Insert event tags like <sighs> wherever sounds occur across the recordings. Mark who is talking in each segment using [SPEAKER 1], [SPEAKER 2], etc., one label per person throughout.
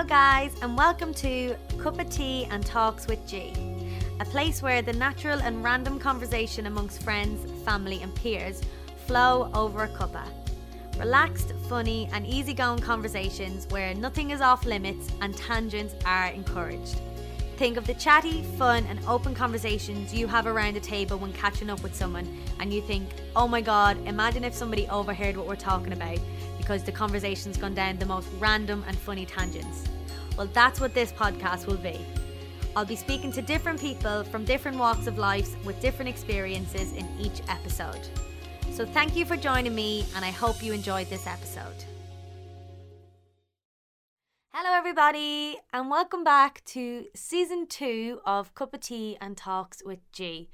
[SPEAKER 1] Hello, guys, and welcome to Cup of Tea and Talks with G, a place where the natural and random conversation amongst friends, family, and peers flow over a cuppa. Relaxed, funny, and easygoing conversations where nothing is off limits and tangents are encouraged. Think of the chatty, fun, and open conversations you have around the table when catching up with someone, and you think, oh my god, imagine if somebody overheard what we're talking about because the conversation's gone down the most random and funny tangents. Well, that's what this podcast will be. I'll be speaking to different people from different walks of life with different experiences in each episode. So, thank you for joining me, and I hope you enjoyed this episode. Hello, everybody, and welcome back to season two of Cup of Tea and Talks with G.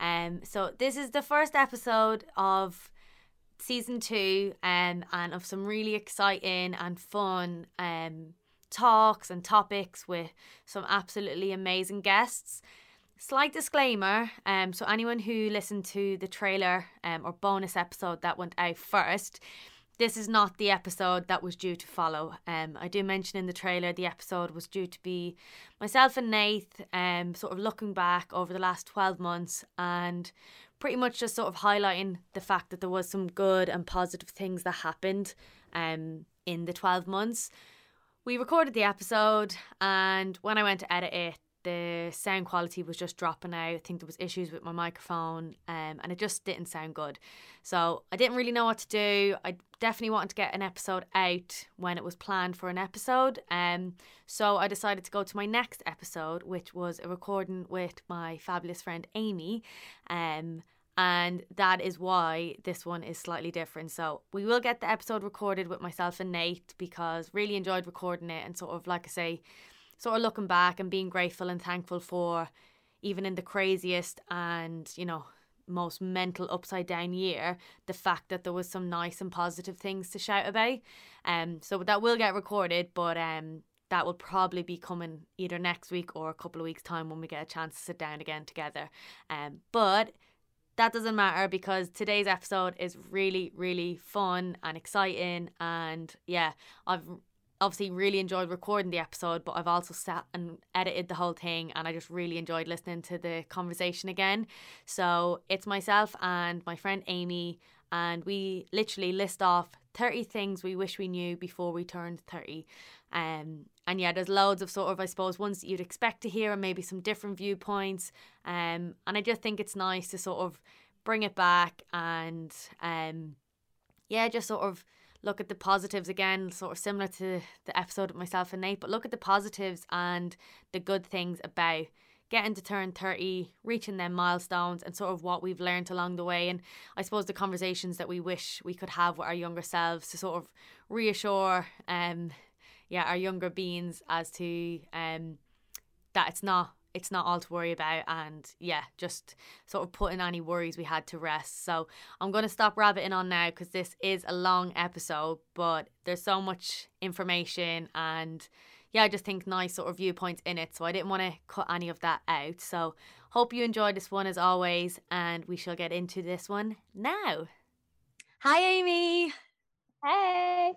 [SPEAKER 1] Um, so this is the first episode of season two, um, and of some really exciting and fun um talks and topics with some absolutely amazing guests. Slight disclaimer, um, so anyone who listened to the trailer um, or bonus episode that went out first, this is not the episode that was due to follow. Um, I do mention in the trailer the episode was due to be myself and Nate, um, sort of looking back over the last 12 months and pretty much just sort of highlighting the fact that there was some good and positive things that happened um, in the 12 months. We recorded the episode, and when I went to edit it, the sound quality was just dropping out. I think there was issues with my microphone, um, and it just didn't sound good. So I didn't really know what to do. I definitely wanted to get an episode out when it was planned for an episode. Um, so I decided to go to my next episode, which was a recording with my fabulous friend Amy. Um, and that is why this one is slightly different. So we will get the episode recorded with myself and Nate because really enjoyed recording it and sort of like I say sort of looking back and being grateful and thankful for even in the craziest and you know most mental upside down year the fact that there was some nice and positive things to shout about. Um so that will get recorded but um that will probably be coming either next week or a couple of weeks time when we get a chance to sit down again together. Um but that doesn't matter because today's episode is really really fun and exciting and yeah I've obviously really enjoyed recording the episode, but I've also sat and edited the whole thing and I just really enjoyed listening to the conversation again. So it's myself and my friend Amy, and we literally list off 30 things we wish we knew before we turned 30. Um, and yeah, there's loads of sort of, I suppose, ones that you'd expect to hear and maybe some different viewpoints. Um, and I just think it's nice to sort of bring it back and um, yeah, just sort of look at the positives again, sort of similar to the episode with myself and Nate, but look at the positives and the good things about getting to turn 30, reaching them milestones, and sort of what we've learned along the way. And I suppose the conversations that we wish we could have with our younger selves to sort of reassure um yeah, our younger beings as to um that it's not it's not all to worry about and yeah just sort of putting any worries we had to rest. So i'm going to stop rabbiting on now because this is a long episode but there's so much information and yeah i just think nice sort of viewpoints in it so i didn't want to cut any of that out. So hope you enjoyed this one as always and we shall get into this one now. Hi amy.
[SPEAKER 2] Hey.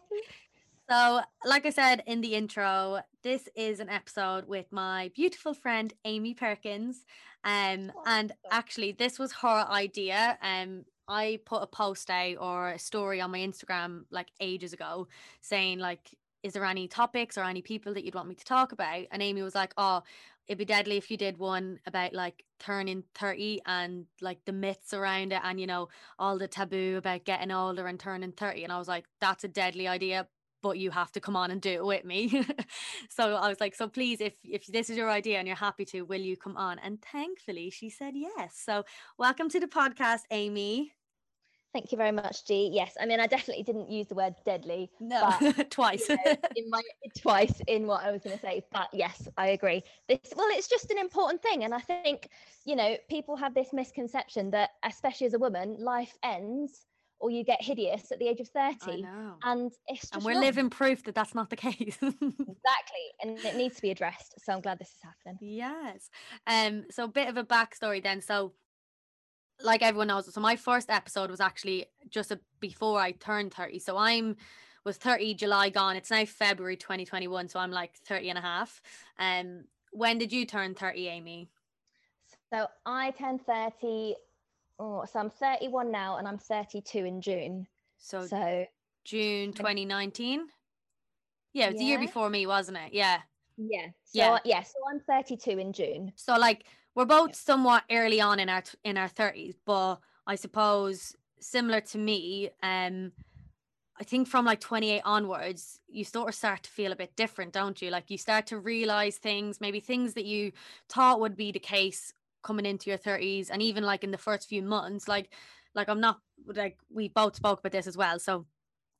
[SPEAKER 1] So, like I said in the intro, this is an episode with my beautiful friend Amy Perkins. Um, and actually, this was her idea. Um, I put a post out or a story on my Instagram like ages ago saying like, is there any topics or any people that you'd want me to talk about? And Amy was like, oh, it'd be deadly if you did one about like turning 30 and like the myths around it and you know all the taboo about getting older and turning 30 and I was like that's a deadly idea but you have to come on and do it with me. <laughs> so I was like, so please, if if this is your idea and you're happy to, will you come on? And thankfully, she said yes. So welcome to the podcast, Amy.
[SPEAKER 2] Thank you very much, G. Yes, I mean, I definitely didn't use the word deadly.
[SPEAKER 1] No, but, <laughs>
[SPEAKER 2] twice. You know, in my twice in what I was going to say, but yes, I agree. This well, it's just an important thing, and I think you know people have this misconception that, especially as a woman, life ends or you get hideous at the age of 30 and it's
[SPEAKER 1] and we're
[SPEAKER 2] wrong.
[SPEAKER 1] living proof that that's not the case <laughs>
[SPEAKER 2] exactly and it needs to be addressed so i'm glad this is happening
[SPEAKER 1] yes um so a bit of a backstory then so like everyone knows so my first episode was actually just a, before i turned 30 so i'm was 30 July gone. It's now February 2021, so I'm like 30 and a half. Um, when did you turn 30, Amy?
[SPEAKER 2] So I turned 30. Oh, so I'm 31 now, and I'm 32 in June.
[SPEAKER 1] So,
[SPEAKER 2] So
[SPEAKER 1] June 2019. Yeah, it was the year before me, wasn't it? Yeah.
[SPEAKER 2] yeah, so
[SPEAKER 1] Yeah.
[SPEAKER 2] yeah, so I'm 32 in June.
[SPEAKER 1] So like we're both somewhat early on in our t- in our 30s, but I suppose similar to me, um I think from like 28 onwards, you sort of start to feel a bit different, don't you? Like you start to realize things, maybe things that you thought would be the case coming into your 30s and even like in the first few months, like like I'm not like we both spoke about this as well. So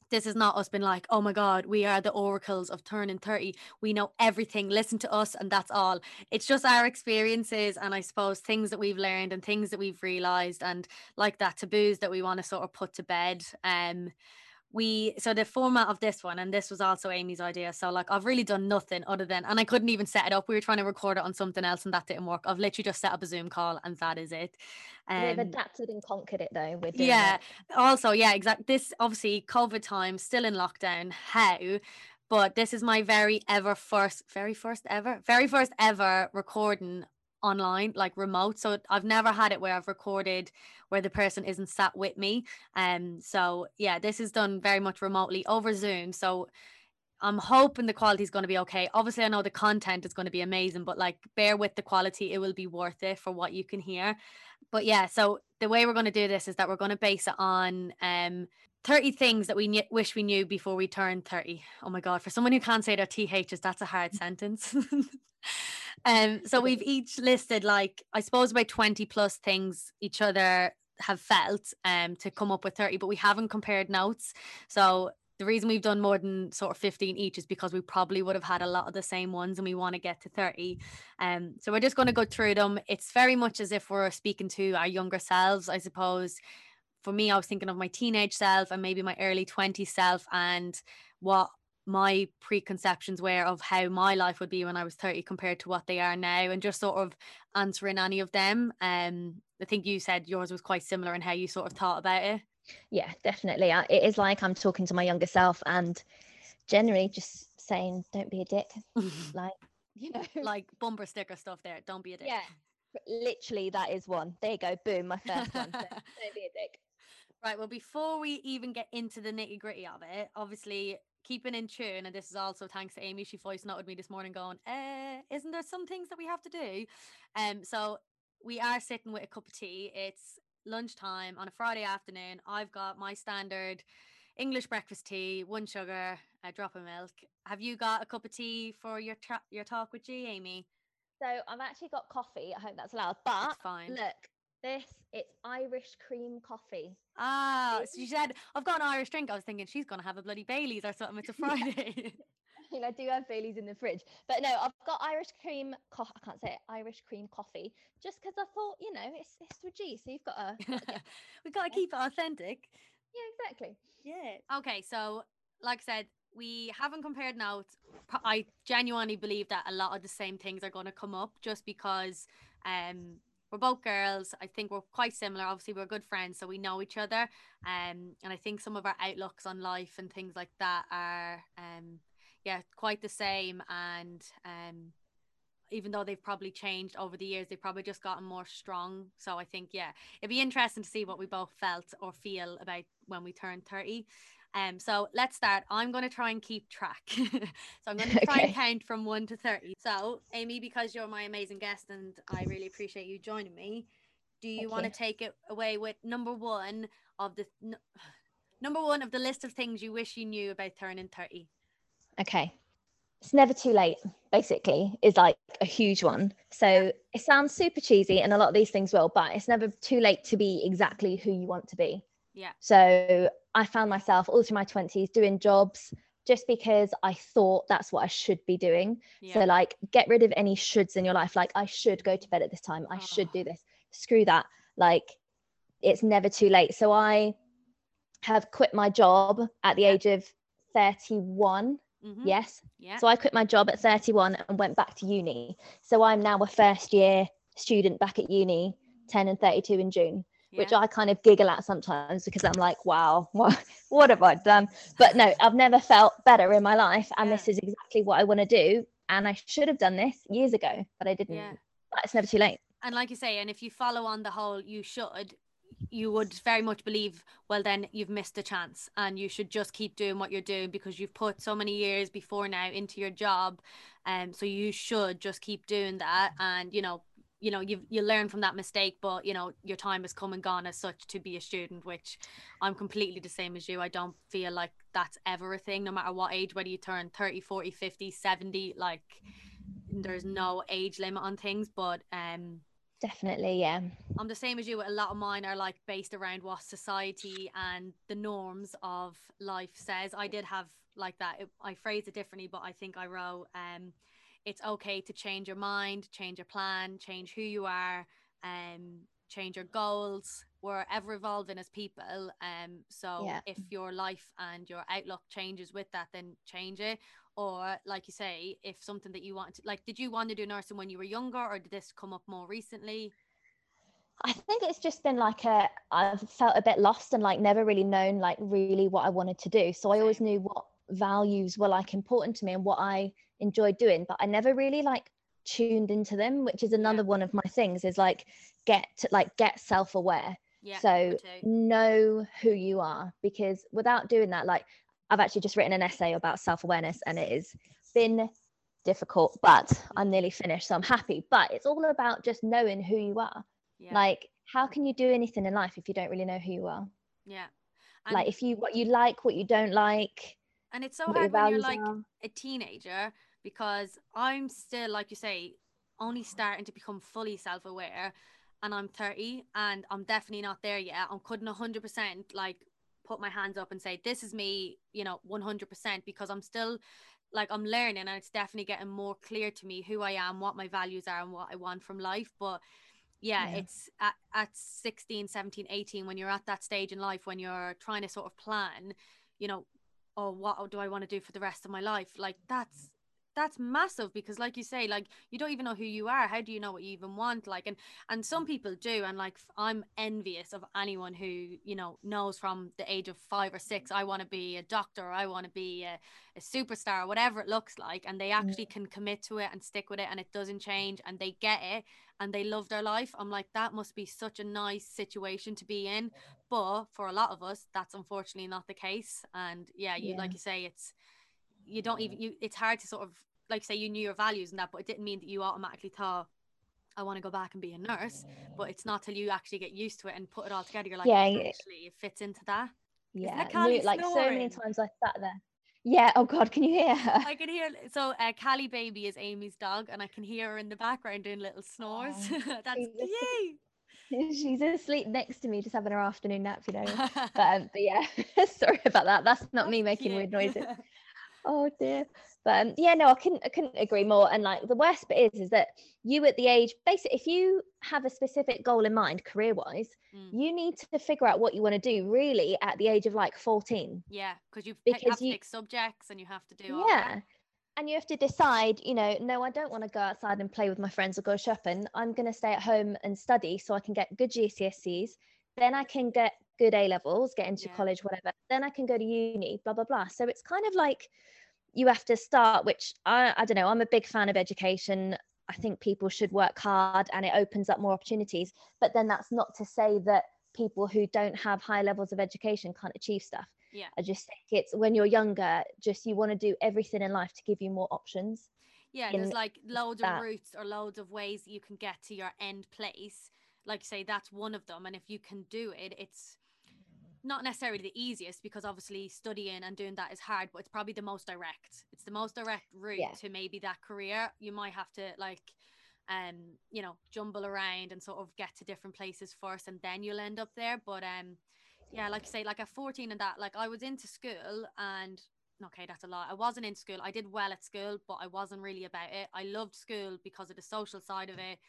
[SPEAKER 1] this is not us being like, oh my God, we are the oracles of turning 30. We know everything. Listen to us, and that's all. It's just our experiences and I suppose things that we've learned and things that we've realized and like that taboos that we want to sort of put to bed. Um we so the format of this one and this was also Amy's idea so like I've really done nothing other than and I couldn't even set it up we were trying to record it on something else and that didn't work I've literally just set up a zoom call and that is it
[SPEAKER 2] We've
[SPEAKER 1] Um,
[SPEAKER 2] adapted and conquered it though. We're
[SPEAKER 1] yeah also yeah exactly this obviously covid time still in lockdown how but this is my very ever first very first ever very first ever recording online like remote so i've never had it where i've recorded where the person isn't sat with me um so yeah this is done very much remotely over zoom so I'm hoping the quality is going to be okay. Obviously, I know the content is going to be amazing, but like bear with the quality, it will be worth it for what you can hear. But yeah, so the way we're going to do this is that we're going to base it on um 30 things that we kn- wish we knew before we turned 30. Oh my god, for someone who can't say their THs, that's a hard sentence. <laughs> um so we've each listed like I suppose about 20 plus things each other have felt um to come up with 30, but we haven't compared notes. So the reason we've done more than sort of 15 each is because we probably would have had a lot of the same ones and we want to get to 30 um so we're just going to go through them it's very much as if we're speaking to our younger selves i suppose for me i was thinking of my teenage self and maybe my early 20s self and what my preconceptions were of how my life would be when i was 30 compared to what they are now and just sort of answering any of them um i think you said yours was quite similar in how you sort of thought about it
[SPEAKER 2] Yeah, definitely. I- It is like I'm talking to my younger self and generally just saying, don't be a dick. <laughs> Like, you know, <laughs>
[SPEAKER 1] like bumper sticker stuff there. Don't be a dick.
[SPEAKER 2] Yeah. literally that is one. There you go. Boom, my first one. So, <laughs> don't be a dick.
[SPEAKER 1] Right. Well, before we even get into the nitty gritty of it, obviously keeping in tune, and this is also thanks to Amy. She voice noted me this morning, going, uh, "Isn't there some things that we have to do?" Um. So we are sitting with a cup of tea. It's lunchtime on a Friday afternoon. I've got my standard English breakfast tea, one sugar, a drop of milk. Have you got a cup of tea for your tra- your talk with G, Amy?
[SPEAKER 2] So I've actually got coffee. I hope that's allowed. But
[SPEAKER 1] fine.
[SPEAKER 2] look, this it's Irish cream coffee.
[SPEAKER 1] Ah,
[SPEAKER 2] See?
[SPEAKER 1] so she said, I've got an Irish drink. I was thinking she's going to have a bloody Bailey's or something. It's <laughs> a Friday.
[SPEAKER 2] I mean, I do have Bailey's in the fridge, but no, I've got Irish cream. Co- I can't say it. Irish cream coffee, just because I thought, you know, it's it's with G, so you've got <laughs> to.
[SPEAKER 1] We've got to keep it authentic.
[SPEAKER 2] yeah, exactly.
[SPEAKER 1] Yeah. Okay, so like I said, we haven't compared notes. I genuinely believe that a lot of the same things are going to come up just because um we're both girls. I think we're quite similar. Obviously, we're good friends, so we know each other. Um, and I think some of our outlooks on life and things like that are um yeah quite the same. And um, even though they've probably changed over the years, they've probably just gotten more strong. So I think yeah, it'd be interesting to see what we both felt or feel about when we turned 30. Um, so let's start. I'm going to try and keep track. <laughs> so I'm going <laughs> to try and count from 1 to 30. So, Amy, because you're my amazing guest and I really appreciate you joining me, do you
[SPEAKER 2] Thank
[SPEAKER 1] want to take it away with number 1 of the n- <sighs> number 1 of the list of things you wish you knew about turning 30?
[SPEAKER 2] Okay. It's never too late, basically, is like a huge one. So it sounds super cheesy, and a lot of these things will, but it's never too late to be exactly who you want to be.
[SPEAKER 1] Yeah.
[SPEAKER 2] So I found myself all through my 20s doing jobs just because I thought that's what I should be doing.
[SPEAKER 1] Yeah.
[SPEAKER 2] So, like, get rid of any shoulds in your life. Like, I should go to bed at this time. I should
[SPEAKER 1] Oh.
[SPEAKER 2] do this. Screw that. Like, it's never too late. So, I have quit my job at the
[SPEAKER 1] Yeah.
[SPEAKER 2] age of 31.
[SPEAKER 1] Mhm.
[SPEAKER 2] Yes.
[SPEAKER 1] Yeah.
[SPEAKER 2] So I quit my job at 31 and went back to uni. So I'm now a first year student back at uni, 10 and 32 in June. Which I kind of giggle at sometimes because I'm like, wow, <laughs> what, what have I done? But no, I've never felt better in my life. And
[SPEAKER 1] Yeah.
[SPEAKER 2] this is exactly what I want to do. And I should have done this years ago, but I didn't.
[SPEAKER 1] Yeah.
[SPEAKER 2] But it's never too late.
[SPEAKER 1] and like you say and if you follow on the whole you should you would very much believe well then you've missed a chance and you should just keep doing what you're doing because you've put so many years before now into your job um so you should just keep doing that and you know you know you you learn from that mistake but you know your time has come and gone as such to be a student which i'm completely the same as you i don't feel like that's ever a thing no matter what age whether you turn 30 40 50 70 like there's no age limit on things but um
[SPEAKER 2] Definitely. Yeah.
[SPEAKER 1] I'm the same as you. A lot of mine are like based around what society and the norms of life says. I did have like that. It, I phrase it differently, but I think I wrote, um, it's okay to change your mind, change your plan, change who you are, um, change your goals. We're ever evolving as people. Um, so
[SPEAKER 2] Yeah.
[SPEAKER 1] if your life and your outlook changes with that, then change it. Or like you say, if something that you want to like, did you want to do nursing when you were younger, or did this come up more recently?
[SPEAKER 2] I think it's just been like a I've felt a bit lost and like never really known like really what I wanted to do. So I always knew what values were like important to me and what I enjoyed doing, but I never really like tuned into them, which is another one of my things is like get like get self-aware.
[SPEAKER 1] Yeah.
[SPEAKER 2] so know who you are because without doing that like I've actually just written an essay about self-awareness and it has been difficult, but I'm nearly finished, so I'm happy. But it's all about just knowing who you are
[SPEAKER 1] yeah.
[SPEAKER 2] like how can you do anything in life if you don't really know who you are
[SPEAKER 1] yeah. And,
[SPEAKER 2] like if you what you like what you don't like
[SPEAKER 1] and it's so hard when you're like
[SPEAKER 2] are
[SPEAKER 1] a teenager because I'm still, like you say, only starting to become fully self aware and I'm 30 and I'm definitely not there yet. I couldn't 100% like put my hands up and say, this is me, you know, 100% because I'm still like I'm learning and it's definitely getting more clear to me who I am, what my values are, and what I want from life. But yeah,
[SPEAKER 2] Yeah.
[SPEAKER 1] it's at, at 16, 17, 18 when you're at that stage in life when you're trying to sort of plan, you know, oh, what do I want to do for the rest of my life? Like that's that's massive because like you say like you don't even know who you are. How do you know what you even want? Like and and some people do and like i'm envious of anyone who you know knows from the age of five or six i want to be a doctor i want to be a, a superstar whatever it looks like and they actually can commit to it and stick with it and it doesn't change and they get it and they love their life. I'm like that must be such a nice situation to be in. But for a lot of us that's unfortunately not the case and yeah you
[SPEAKER 2] Yeah.
[SPEAKER 1] like you say it's you don't even you it's hard to sort of like say you knew your values and that but it didn't mean that you automatically thought I want to go back and be a nurse but it's not till you actually get used to it and put it all together you're like
[SPEAKER 2] Yeah,
[SPEAKER 1] actually it fits into that.
[SPEAKER 2] Yeah
[SPEAKER 1] that
[SPEAKER 2] like so many times i sat there. Yeah oh god can you hear her?
[SPEAKER 1] I can hear so uh, Callie baby is Amy's dog and I can hear her in the background doing little snores.
[SPEAKER 2] Oh, <laughs>
[SPEAKER 1] that's yay! <laughs>
[SPEAKER 2] She's asleep next to me just having her afternoon nap you know. <laughs> But, um, but yeah sorry about that. That's not me making weird noises oh dear. But um, yeah no i couldn't i couldn't agree more. And like the worst bit is is that you at the age basically if you have a specific goal in mind career wise
[SPEAKER 1] Mm.
[SPEAKER 2] you need to figure out what you want to do really at the age of like 14
[SPEAKER 1] yeah because you
[SPEAKER 2] Because
[SPEAKER 1] have to
[SPEAKER 2] you-
[SPEAKER 1] pick subjects and you have to do all
[SPEAKER 2] yeah. and you have to decide you know no i don't want to go outside and play with my friends or go shopping. I'm going to stay at home and study so i can get good gcse's then i can get good a levels get into
[SPEAKER 1] Yeah.
[SPEAKER 2] college whatever then i can go to uni blah blah blah so it's kind of like you have to start which i i don't know i'm a big fan of education i think people should work hard and it opens up more opportunities but then that's not to say that people who don't have high levels of education can't achieve stuff
[SPEAKER 1] yeah
[SPEAKER 2] I just think it's when you're younger, just you want to do everything in life to give you more options.
[SPEAKER 1] Yeah, there's like loads
[SPEAKER 2] that.
[SPEAKER 1] of routes or loads of ways you can get to your end place. Like you say, that's one of them. And if you can do it, it's not necessarily the easiest because obviously studying and doing that is hard, but it's probably the most direct. It's the most direct route
[SPEAKER 2] Yeah.
[SPEAKER 1] to maybe that career. You might have to like um, you know, jumble around and sort of get to different places first and then you'll end up there. But um yeah, like you say, like at 14 and that, like I was into school and okay, that's a lot. I wasn't in school. I did well at school, but I wasn't really about it. I loved school because of the social side of it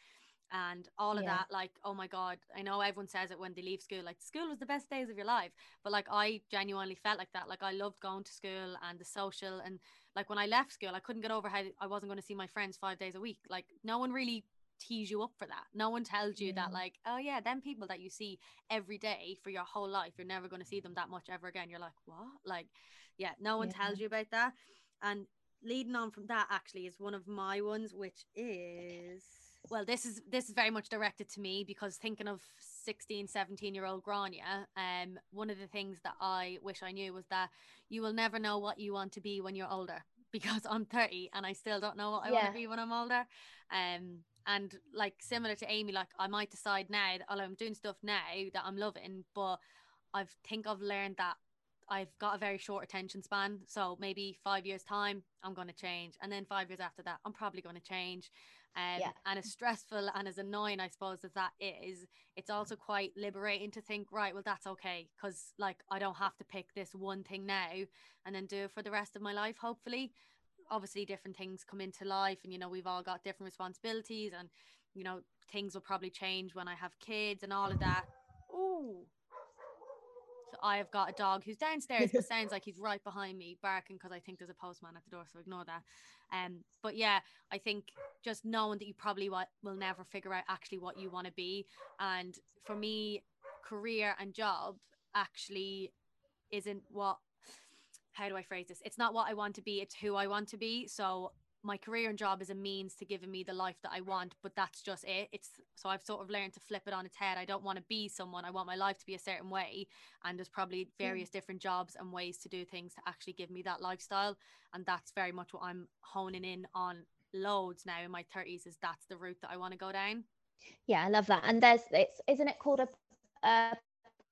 [SPEAKER 1] and all of
[SPEAKER 2] Yeah.
[SPEAKER 1] that. Like, oh my God, I know everyone says it when they leave school, like school was the best days of your life. But like I genuinely felt like that. Like I loved going to school and the social and like when I left school, I couldn't get over how I wasn't going to see my friends five days a week. Like no one really tease you up for that. No one tells you that, like, oh yeah, them people that you see every day for your whole life, you're never going to see them that much ever again. You're like, what? Like, yeah, no one
[SPEAKER 2] Yeah.
[SPEAKER 1] tells you about that. And leading on from that, actually, is one of my ones, which is well, this is this is very much directed to me because thinking of 16, 17 year old Grania, um, one of the things that I wish I knew was that you will never know what you want to be when you're older <laughs> because I'm 30 and I still don't know what I want to be when I'm older. Um, and like similar to Amy, like I might decide now that oh, I'm doing stuff now that I'm loving, but I think I've learned that I've got a very short attention span. So maybe five years time, I'm going to change, and then five years after that, I'm probably going to change. Um,
[SPEAKER 2] Yeah.
[SPEAKER 1] And as stressful and as annoying, I suppose, as that is, it's also quite liberating to think, right, well, that's okay, because like I don't have to pick this one thing now and then do it for the rest of my life. Hopefully, obviously, different things come into life, and you know, we've all got different responsibilities, and you know, things will probably change when I have kids and all of that. Ooh. So I have got a dog who's downstairs, but sounds like he's <laughs> right behind me barking because I think there's a postman at the door. So ignore that. Um, but yeah, I think just knowing that you probably will never figure out actually what you want to be, and for me, career and job actually isn't what. How do I phrase this? It's not what I want to be. It's who I want to be. So my career and job is a means to giving me the life that I want, but that's just it. It's so I've sort of learned to flip it on its head. I don't want to be someone. I want my life to be a certain way, and there's probably various different jobs and ways to do things to actually give me that lifestyle, and that's very much what I'm honing in on loads now in my 30s. Is that's the route that I want to go down.
[SPEAKER 2] Yeah, I love that. And there's it's isn't it called a, a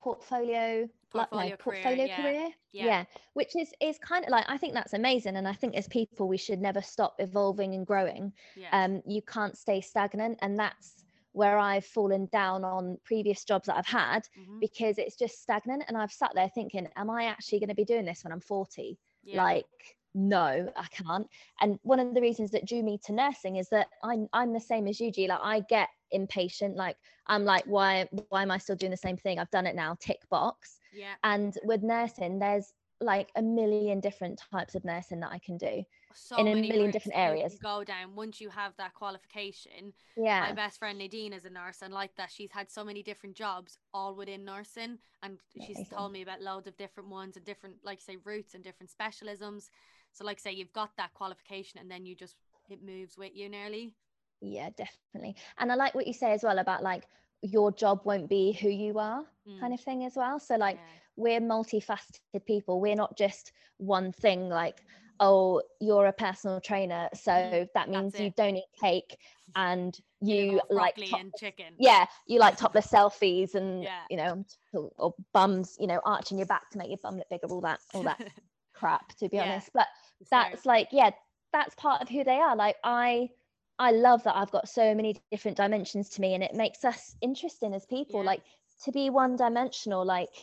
[SPEAKER 2] portfolio like, no,
[SPEAKER 1] Portfolio career,
[SPEAKER 2] portfolio
[SPEAKER 1] yeah.
[SPEAKER 2] career?
[SPEAKER 1] Yeah.
[SPEAKER 2] which is is kind of like I think that's amazing. And I think as people we should never stop evolving and growing.
[SPEAKER 1] Yeah,
[SPEAKER 2] Um, you can't stay stagnant, and that's where I've fallen down on previous jobs that I've had
[SPEAKER 1] Mhm.
[SPEAKER 2] because it's just stagnant. And I've sat there thinking, am I actually going to be doing this when I'm 40?
[SPEAKER 1] yeah.
[SPEAKER 2] like no i can't and one of the reasons that drew me to nursing is that i'm i'm the same as you G. like i get impatient like i'm like why why am i still doing the same thing i've done it now tick box
[SPEAKER 1] yeah.
[SPEAKER 2] and with nursing there's like a million different types of nursing that i can do
[SPEAKER 1] So
[SPEAKER 2] in a million different
[SPEAKER 1] that you can
[SPEAKER 2] areas.
[SPEAKER 1] Go down once you have that qualification.
[SPEAKER 2] yeah
[SPEAKER 1] my best friend Nadine is a nurse and like that she's had so many different jobs all within nursing and she's
[SPEAKER 2] Amazing.
[SPEAKER 1] told me about loads of different ones and different like say routes and different specialisms so like say you've got that qualification and then you just it moves with you nearly.
[SPEAKER 2] Yeah definitely. And i like what you say as well about like your job won't be who you are kind
[SPEAKER 1] Mm,
[SPEAKER 2] of thing as well. So like
[SPEAKER 1] yeah.
[SPEAKER 2] we're multifaceted people. We're not just one thing like oh you're a personal trainer so
[SPEAKER 1] Mhm,
[SPEAKER 2] that means you don't eat cake and <laughs>
[SPEAKER 1] You
[SPEAKER 2] you like top-
[SPEAKER 1] and chicken.
[SPEAKER 2] yeah you like topless <laughs> selfies and
[SPEAKER 1] Yeah.
[SPEAKER 2] you know or bums you know arching your back to make your bum look bigger all that all that <laughs> crap to be
[SPEAKER 1] Yeah,
[SPEAKER 2] honest but that's like yeah that's part of who they are like i i love that i've got so many different dimensions to me and it makes us interesting as people
[SPEAKER 1] Yeah.
[SPEAKER 2] like to be one dimensional like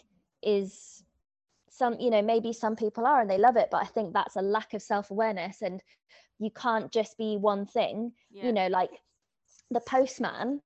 [SPEAKER 2] is some you know maybe some people are and they love it but i think that's a lack of self-awareness and you can't just be one thing
[SPEAKER 1] yeah.
[SPEAKER 2] you know like the postman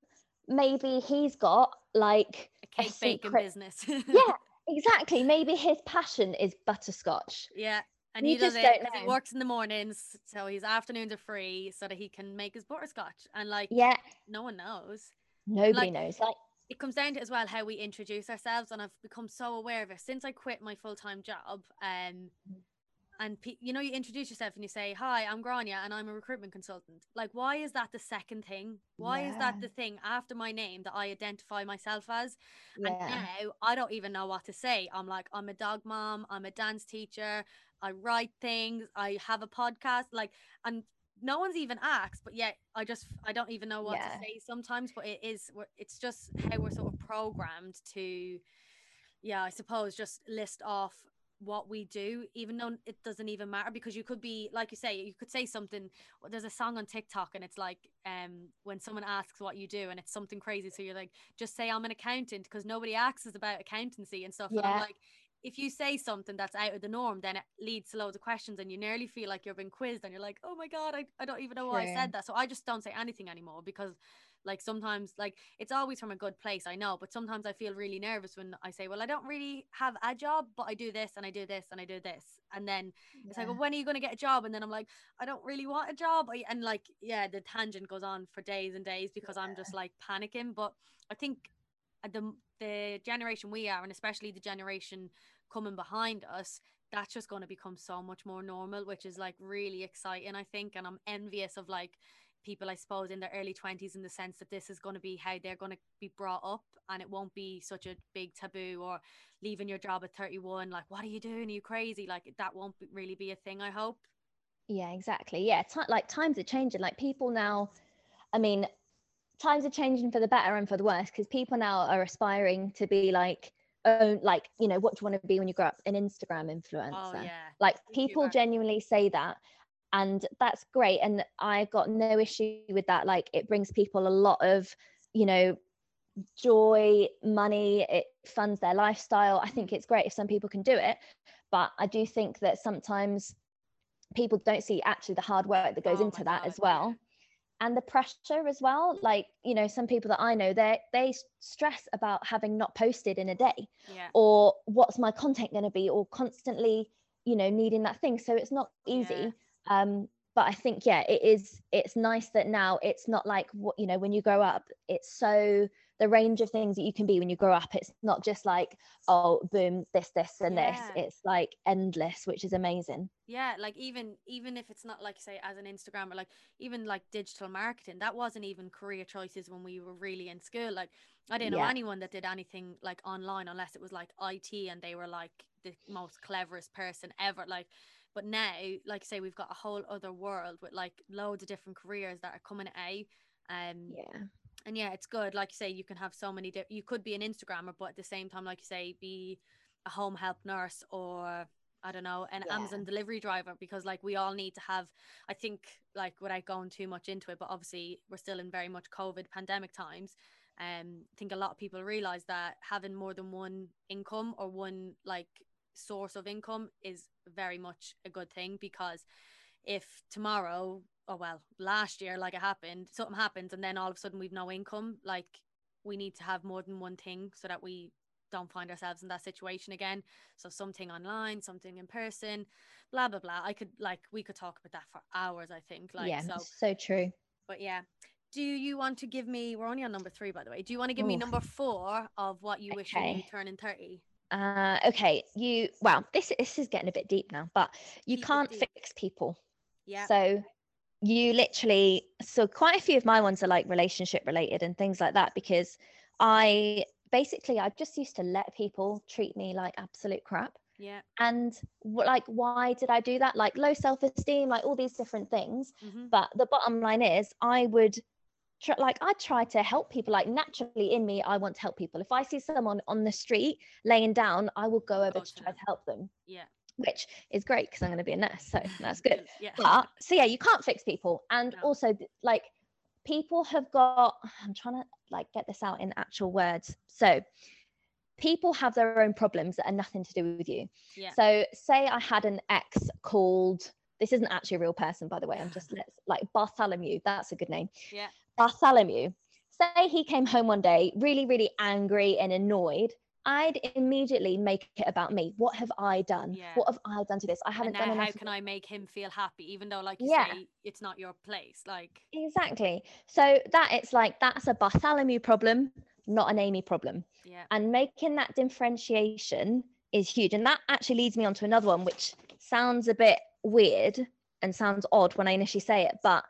[SPEAKER 2] maybe he's got like
[SPEAKER 1] a cake baking
[SPEAKER 2] secret-
[SPEAKER 1] business <laughs>
[SPEAKER 2] yeah exactly maybe his passion is butterscotch.
[SPEAKER 1] Yeah and
[SPEAKER 2] You
[SPEAKER 1] he does
[SPEAKER 2] just
[SPEAKER 1] it he works in the mornings so his afternoons are free so that he can make his butterscotch and like
[SPEAKER 2] yeah.
[SPEAKER 1] no one knows.
[SPEAKER 2] Nobody
[SPEAKER 1] Like-
[SPEAKER 2] knows like
[SPEAKER 1] it comes down to as well how we introduce ourselves and i've become so aware of it. Since i quit my full-time job um and pe- you know you introduce yourself and you say hi i'm grania and i'm a recruitment consultant. Like why is that the second thing? Why is that the thing after my name that i identify myself as? And now i don't even know what to say. I'm like i'm a dog mom i'm a dance teacher i write things i have a podcast like and no one's even asked but yet i just i don't even know what
[SPEAKER 2] Yeah.
[SPEAKER 1] to say sometimes but it is it's just how we're sort of programmed to yeah i suppose just list off what we do even though it doesn't even matter because you could be like you say you could say something there's a song on tiktok and it's like um when someone asks what you do and it's something crazy so you're like just say i'm an accountant because nobody asks us about accountancy and stuff and i'm
[SPEAKER 2] Yeah.
[SPEAKER 1] like if you say something that's out of the norm then it leads to loads of questions and you nearly feel like you're being quizzed and you're like oh my god i, I don't even know why i said that so i just don't say anything anymore because Like sometimes, like it's always from a good place, I know, but sometimes I feel really nervous when I say, Well, I don't really have a job, but I do this and I do this and I do this. And then it's like, Well, when are you going to get a job? And then I'm like, I don't really want a job. And like, yeah, the tangent goes on for days and days because yeah. I'm just like panicking. But I think uh, the, the generation we are, and especially the generation coming behind us, that's just going to become so much more normal, which is like really exciting, I think. And I'm envious of like people, I suppose, in their early 20s in the sense that this is going to be how they're going to be brought up and it won't be such a big taboo or leaving your job at 31. Like, what are you doing? Are you crazy? Like, that won't really be a thing, I hope.
[SPEAKER 2] Yeah, exactly. Yeah. T- like, times are changing. Like, people now, I mean, times are changing for the better and for the worse because people now are aspiring to be like, own like you know what do you want to be when you grow up an instagram influencer oh, yeah. like people genuinely say that and that's great and i've got no issue with that like it brings people a lot of you know joy money it funds their lifestyle i think it's great if some people can do it but i do think that sometimes people don't see actually the hard work that goes oh into that God, as well and the pressure as well like you know some people that i know they they stress about having not posted in a day
[SPEAKER 1] yeah.
[SPEAKER 2] or what's my content going to be or constantly you know needing that thing so it's not easy yeah. Um but i think yeah it is it's nice that now it's not like what you know when you grow up it's so the range of things that you can be when you grow up it's not just like oh boom this this and yeah. this it's like endless which is amazing
[SPEAKER 1] yeah like even even if it's not like say as an instagrammer like even like digital marketing that wasn't even career choices when we were really in school like i didn't yeah. know anyone that did anything like online unless it was like it and they were like the most cleverest person ever like but now like I say we've got a whole other world with like loads of different careers that are coming out um
[SPEAKER 2] yeah
[SPEAKER 1] and yeah it's good like you say you can have so many di- you could be an instagrammer but at the same time like you say be a home help nurse or I don't know, an yeah. Amazon delivery driver because like we all need to have I think like without going too much into it, but obviously we're still in very much COVID pandemic times. Um I think a lot of people realize that having more than one income or one like source of income is very much a good thing because if tomorrow oh well last year like it happened something happens and then all of a sudden we've no income like we need to have more than one thing so that we don't find ourselves in that situation again. So something online something in person blah blah blah. I could like we could talk about that for hours i think like
[SPEAKER 2] yeah
[SPEAKER 1] so
[SPEAKER 2] so true.
[SPEAKER 1] But yeah. Do you want to give me we're only on number three by the way. Do you want to give Ooh. me number four of what you okay. wish you knew turning 30
[SPEAKER 2] uh okay you well this this is getting a bit deep now but you Keep can't fix people.
[SPEAKER 1] Yeah.
[SPEAKER 2] So you literally so quite a few of my ones are like relationship related and things like that because i basically i just used to let people treat me like absolute crap.
[SPEAKER 1] Yeah.
[SPEAKER 2] And like why did i do that? Like low self-esteem like all these different things. Mm-hmm. but the bottom line is i would try, like i try to help people like naturally in me i want to help people if i see someone on the street laying down i will go over to try to help them
[SPEAKER 1] yeah
[SPEAKER 2] which is great because I'm going to be a nurse. So that's good. yeah. But so yeah, you can't fix people. And no. also like people have got, I'm trying to like get this out in actual words. So people have their own problems that are nothing to do with you.
[SPEAKER 1] Yeah.
[SPEAKER 2] So say I had an ex called, this isn't actually a real person, by the way. I'm just let's like Bartholomew. That's a good name.
[SPEAKER 1] Yeah.
[SPEAKER 2] Bartholomew. Say he came home one day really, really angry and annoyed I'd immediately make it about me. What have I done?
[SPEAKER 1] Yeah.
[SPEAKER 2] What have I done to this? I haven't done enough.
[SPEAKER 1] How can I make him feel happy, even though, like you yeah. say, it's not your place? Like
[SPEAKER 2] exactly. So that it's like that's a Bartholomew problem, not an Amy problem.
[SPEAKER 1] Yeah.
[SPEAKER 2] And making that differentiation is huge, and that actually leads me on to another one, which sounds a bit weird and sounds odd when I initially say it, but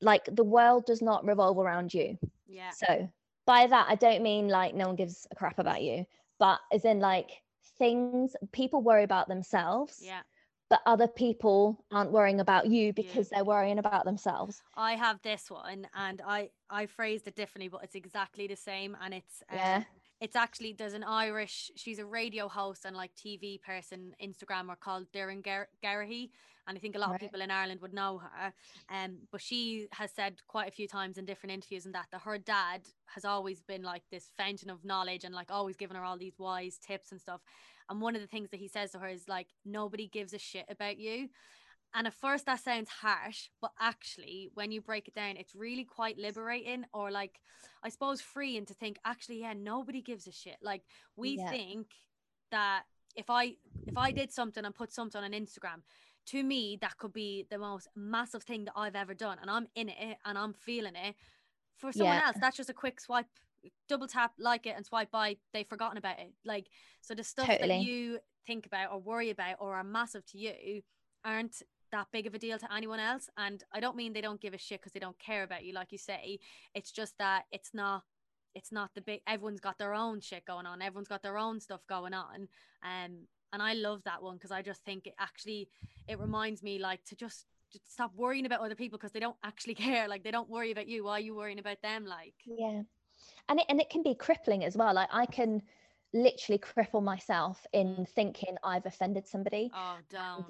[SPEAKER 2] like the world does not revolve around you.
[SPEAKER 1] Yeah.
[SPEAKER 2] So by that, I don't mean like no one gives a crap about you but as in like things people worry about themselves
[SPEAKER 1] yeah
[SPEAKER 2] but other people aren't worrying about you because yeah. they're worrying about themselves
[SPEAKER 1] i have this one and i i phrased it differently but it's exactly the same and it's
[SPEAKER 2] uh, yeah
[SPEAKER 1] it's actually there's an irish she's a radio host and like tv person instagrammer called Doireann Ger- Garrihy and I think a lot right. of people in Ireland would know her. Um, but she has said quite a few times in different interviews and that that her dad has always been like this fountain of knowledge and like always giving her all these wise tips and stuff. And one of the things that he says to her is like, nobody gives a shit about you. And at first that sounds harsh, but actually, when you break it down, it's really quite liberating or like, I suppose, freeing to think, actually, yeah, nobody gives a shit. Like, we
[SPEAKER 2] Yeah.
[SPEAKER 1] think that if I if I did something and put something on Instagram, to me that could be the most massive thing that I've ever done, and I'm in it eh, and I'm feeling it. For someone
[SPEAKER 2] Yeah.
[SPEAKER 1] else, that's just a quick swipe, double tap, like it, and swipe by. They've forgotten about it. Like so, the stuff that you think about or worry about or are massive to you aren't that big of a deal to anyone else. And I don't mean they don't give a shit because they don't care about you, like you say. It's just that it's not it's not the big everyone's got their own shit going on everyone's got their own stuff going on um and i love that one because i just think it actually it reminds me like to just, just stop worrying about other people because they don't actually <laughs> care like they don't worry about you why are you worrying about them like
[SPEAKER 2] Yeah. And it, and it can be crippling as well. Like I can literally cripple myself in thinking I've offended somebody.
[SPEAKER 1] oh don't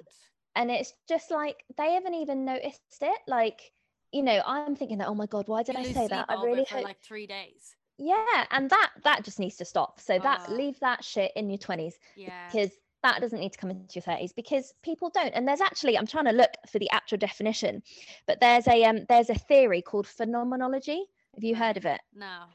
[SPEAKER 2] And it's just like they haven't even noticed it. Like, you know, I'm thinking that, oh my God, why did
[SPEAKER 1] You
[SPEAKER 2] I say that? I really hope
[SPEAKER 1] like three days
[SPEAKER 2] Yeah. And that that just needs to stop. So that
[SPEAKER 1] Ah.
[SPEAKER 2] leave that shit in your 20s
[SPEAKER 1] yeah
[SPEAKER 2] because that doesn't need to come into your 30s because people don't and there's actually i'm trying to look for the actual definition but there's a um there's a theory called phenomenology have you heard of it
[SPEAKER 1] no